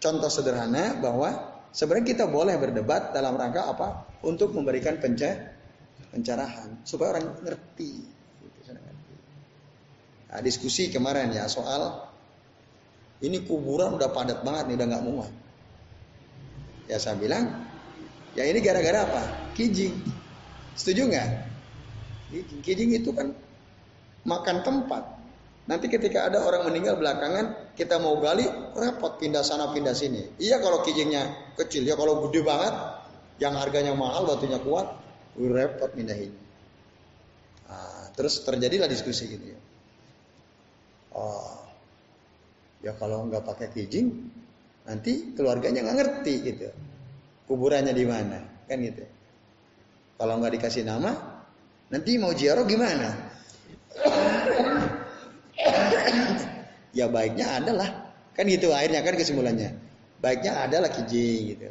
contoh sederhana bahwa sebenarnya kita boleh berdebat dalam rangka apa? Untuk memberikan pencerahan supaya orang ngerti. Nah, diskusi kemarin ya soal ini kuburan udah padat banget nih udah nggak muat. Ya saya bilang, ya ini gara-gara apa? Kijing. Setuju nggak? Kijing. Kijing itu kan makan tempat. Nanti ketika ada orang meninggal belakangan, kita mau gali, repot pindah sana pindah sini. Iya kalau kijingnya kecil, ya kalau gede banget, yang harganya mahal, batunya kuat, repot pindahin. Nah, terus terjadilah diskusi gitu ya. Oh, ya kalau nggak pakai kijing, Nanti keluarganya nggak ngerti gitu. Kuburannya di mana, kan gitu. Kalau nggak dikasih nama, nanti mau jiaro gimana? ya baiknya adalah kan gitu akhirnya kan kesimpulannya. Baiknya adalah kijing gitu.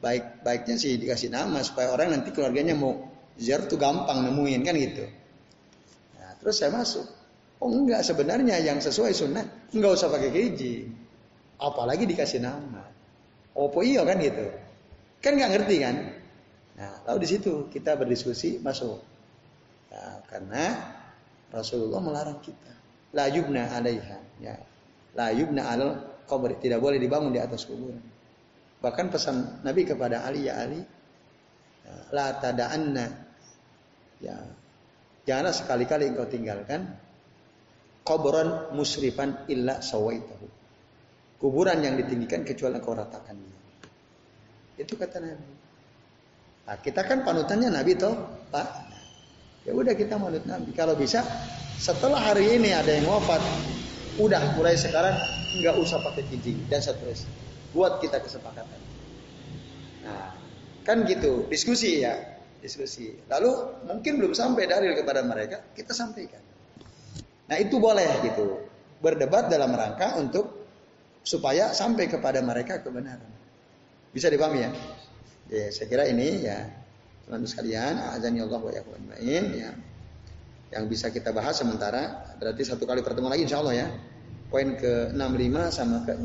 Baik baiknya sih dikasih nama supaya orang nanti keluarganya mau ziarah tuh gampang nemuin kan gitu. Nah, terus saya masuk. Oh enggak sebenarnya yang sesuai sunnah enggak usah pakai kijing. Apalagi dikasih nama. Opo iya kan gitu. Kan nggak ngerti kan? Nah, lalu di situ kita berdiskusi masuk. Nah, karena Rasulullah melarang kita. La yubna alaiha. Ya. La yubna al kubur. Tidak boleh dibangun di atas kuburan. Bahkan pesan Nabi kepada Ali, ya Ali, la tada'anna. Ya. Janganlah sekali-kali engkau tinggalkan kuburan musrifan illa sawaitahu kuburan yang ditinggikan kecuali engkau ratakan Itu kata Nabi. Nah, kita kan panutannya Nabi toh, Pak. Ya udah kita manut Nabi. Kalau bisa setelah hari ini ada yang wafat, udah mulai sekarang nggak usah pakai kijing dan seterusnya. Buat kita kesepakatan. Nah, kan gitu, diskusi ya, diskusi. Lalu mungkin belum sampai dalil kepada mereka, kita sampaikan. Nah, itu boleh gitu. Berdebat dalam rangka untuk supaya sampai kepada mereka kebenaran. Bisa dipahami ya? Ya, saya kira ini ya teman-teman sekalian, azan Allah wa ya. Yang bisa kita bahas sementara berarti satu kali pertemuan lagi insya Allah ya. Poin ke 65 sama ke 6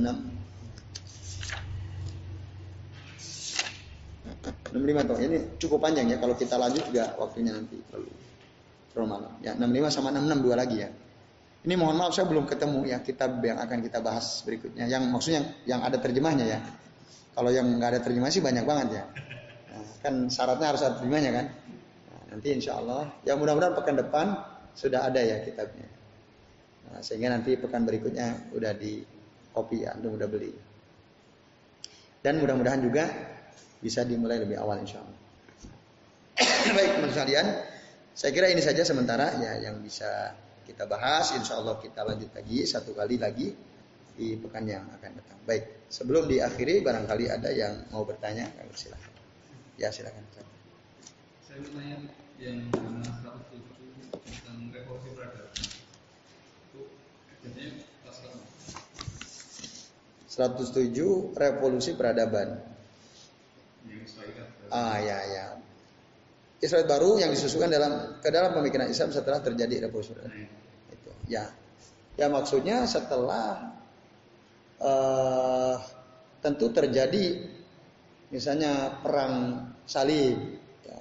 65 tuh. Ini cukup panjang ya kalau kita lanjut juga waktunya nanti terlalu terlalu malam. Ya 65 sama 66 dua lagi ya. Ini mohon maaf saya belum ketemu ya kitab yang akan kita bahas berikutnya. Yang maksudnya yang ada terjemahnya ya. Kalau yang nggak ada terjemah sih banyak banget ya. Nah, kan syaratnya harus ada terjemahnya kan. Nah, nanti insya Allah. Ya mudah-mudahan pekan depan sudah ada ya kitabnya. Nah, sehingga nanti pekan berikutnya udah di kopi ya, udah beli. Dan mudah-mudahan juga bisa dimulai lebih awal insya Allah. [coughs] Baik teman sekalian, saya kira ini saja sementara ya yang bisa kita bahas. Insya Allah kita lanjut lagi satu kali lagi di pekan yang akan datang. Baik, sebelum diakhiri barangkali ada yang mau bertanya, silakan. Ya silakan. Saya bertanya yang mana 107 tentang revolusi peradaban. Itu kejadiannya pas kapan? 107 revolusi peradaban. Ah ya ya. Israel baru yang disusukan dalam ke dalam pemikiran Islam setelah terjadi revolusi peradaban. Itu. Ya. Ya maksudnya setelah uh, tentu terjadi misalnya perang salib ya.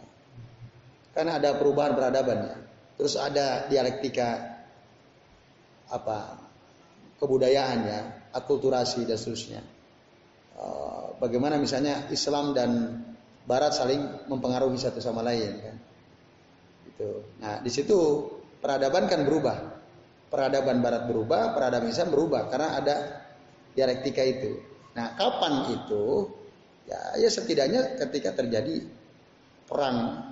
karena ada perubahan peradaban ya. Terus ada dialektika apa kebudayaan ya, akulturasi dan seterusnya. Eh, bagaimana misalnya Islam dan Barat saling mempengaruhi satu sama lain kan. Itu. Nah, di situ peradaban kan berubah. Peradaban Barat berubah, peradaban Islam berubah karena ada dialektika itu. Nah, kapan itu? Ya, ya setidaknya ketika terjadi perang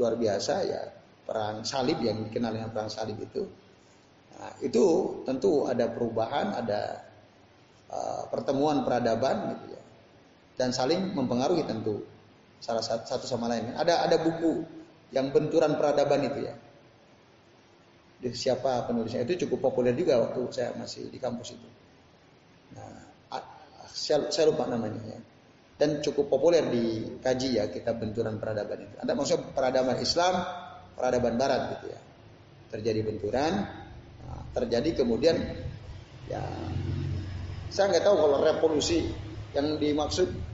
luar biasa ya, perang salib yang dikenal dengan perang salib itu. Nah, itu tentu ada perubahan, ada uh, pertemuan peradaban gitu ya. Dan saling mempengaruhi tentu salah satu, sama lain. Ada ada buku yang benturan peradaban itu ya. Di siapa penulisnya itu cukup populer juga waktu saya masih di kampus itu. Nah, saya, saya lupa namanya ya. Dan cukup populer dikaji ya kita benturan peradaban itu. Ada maksudnya peradaban Islam, peradaban Barat gitu ya. Terjadi benturan, nah, terjadi kemudian ya saya nggak tahu kalau revolusi yang dimaksud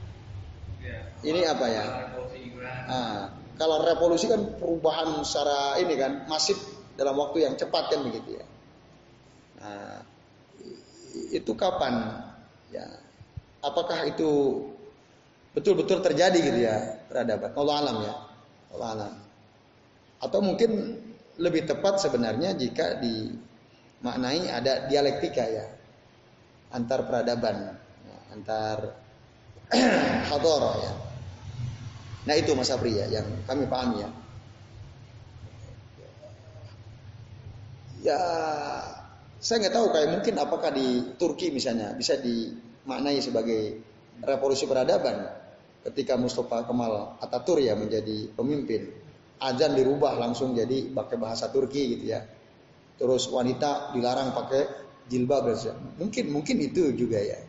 ini apa ya? Nah, kalau revolusi kan perubahan secara ini kan masif dalam waktu yang cepat kan begitu ya. Nah, itu kapan? Ya, apakah itu betul-betul terjadi gitu ya peradaban? Allah alam ya, Allah alam. Atau mungkin lebih tepat sebenarnya jika dimaknai ada dialektika ya antar peradaban, ya, antar [clears throat] hadoro ya. Nah itu Mas Apri ya yang kami pahami ya. Ya saya nggak tahu kayak mungkin apakah di Turki misalnya bisa dimaknai sebagai revolusi peradaban ketika Mustafa Kemal Atatürk ya menjadi pemimpin. Azan dirubah langsung jadi pakai bahasa Turki gitu ya. Terus wanita dilarang pakai jilbab dan mungkin mungkin itu juga ya.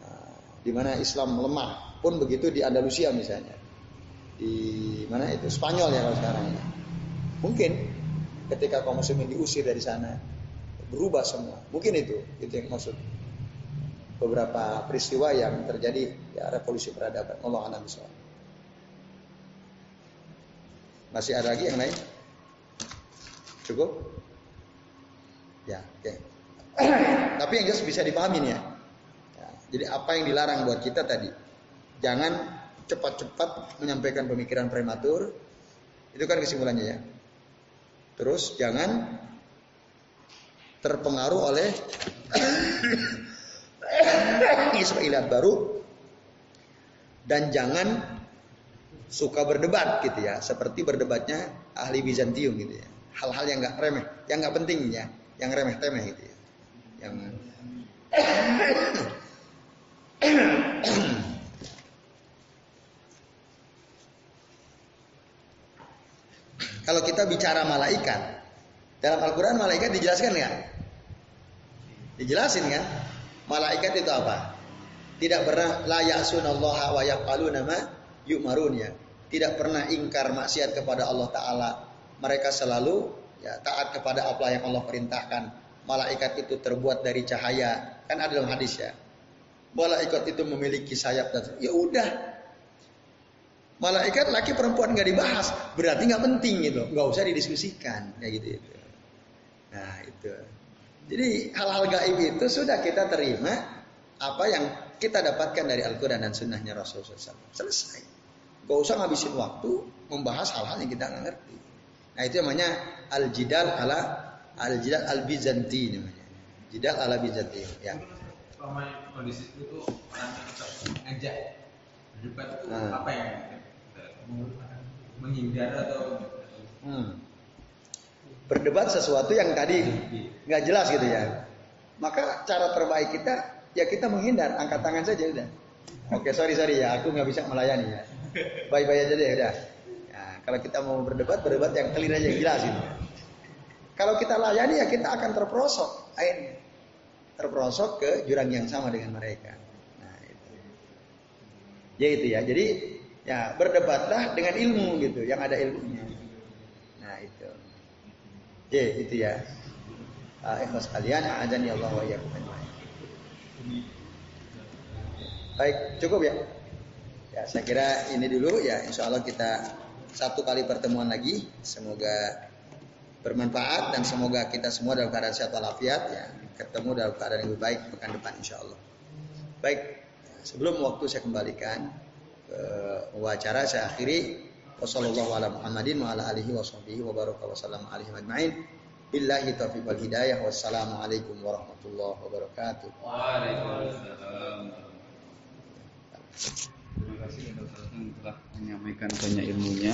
Nah, di mana Islam lemah pun begitu di Andalusia misalnya di mana itu? Spanyol ya kalau sekarang ya mungkin ketika kaum muslimin diusir dari sana berubah semua. Mungkin itu itu yang maksud. Beberapa peristiwa yang terjadi ya revolusi peradaban. Allah alam masih ada lagi yang lain? Cukup? Ya oke. Okay. [clears throat] Tapi yang jelas bisa dipahami ya. ya. Jadi apa yang dilarang buat kita tadi, jangan cepat-cepat menyampaikan pemikiran prematur. Itu kan kesimpulannya ya. Terus jangan terpengaruh oleh [coughs] Israeliat baru dan jangan suka berdebat gitu ya, seperti berdebatnya ahli Bizantium gitu ya. Hal-hal yang nggak remeh, yang nggak penting ya, yang remeh temeh gitu ya yang [coughs] [coughs] kalau kita bicara malaikat dalam Al-Quran malaikat dijelaskan nggak? Dijelasin kan? Malaikat itu apa? Tidak pernah layak sunallaha wa nama yuk marun ya. Tidak pernah ingkar maksiat kepada Allah Taala. Mereka selalu ya taat kepada apa yang Allah perintahkan malaikat itu terbuat dari cahaya. Kan ada dalam hadis ya. Malaikat itu memiliki sayap dan ya udah. Malaikat laki perempuan nggak dibahas, berarti nggak penting gitu, nggak usah didiskusikan kayak gitu itu. Nah itu. Jadi hal-hal gaib itu sudah kita terima apa yang kita dapatkan dari Al-Quran dan Sunnahnya Rasulullah SAW. Selesai. Gak usah ngabisin waktu membahas hal-hal yang kita nggak ngerti. Nah itu namanya al-jidal ala Al-Jidal Al-Bizanti namanya. Jidal ala Bizanti ya. Selama kondisi itu orang ngajak debat itu nah. apa yang menghindar atau hmm. berdebat sesuatu yang tadi nggak jelas gitu ya. Maka cara terbaik kita ya kita menghindar, angkat tangan saja udah. Oke, sorry sorry ya, aku nggak bisa melayani ya. Bye-bye aja deh udah. Ya, kalau kita mau berdebat, berdebat yang clear aja yang jelas ini. Kalau kita layani ya kita akan terperosok akhirnya. terperosok ke jurang yang sama dengan mereka. Nah, itu. Ya itu ya. Jadi ya berdebatlah dengan ilmu gitu, yang ada ilmunya. Nah, itu. Ya, itu ya. Uh, ikhlas kalian, azan ya Allah wa Baik, cukup ya. Ya, saya kira ini dulu ya. Insya Allah kita satu kali pertemuan lagi. Semoga bermanfaat dan semoga kita semua dalam keadaan sehat walafiat ya ketemu dalam keadaan yang lebih baik pekan depan insya Allah. Baik, sebelum waktu saya kembalikan ke wawancara saya akhiri wassalamualaikum warahmatullahi wabarakatuh. Terima kasih menyampaikan banyak ilmunya.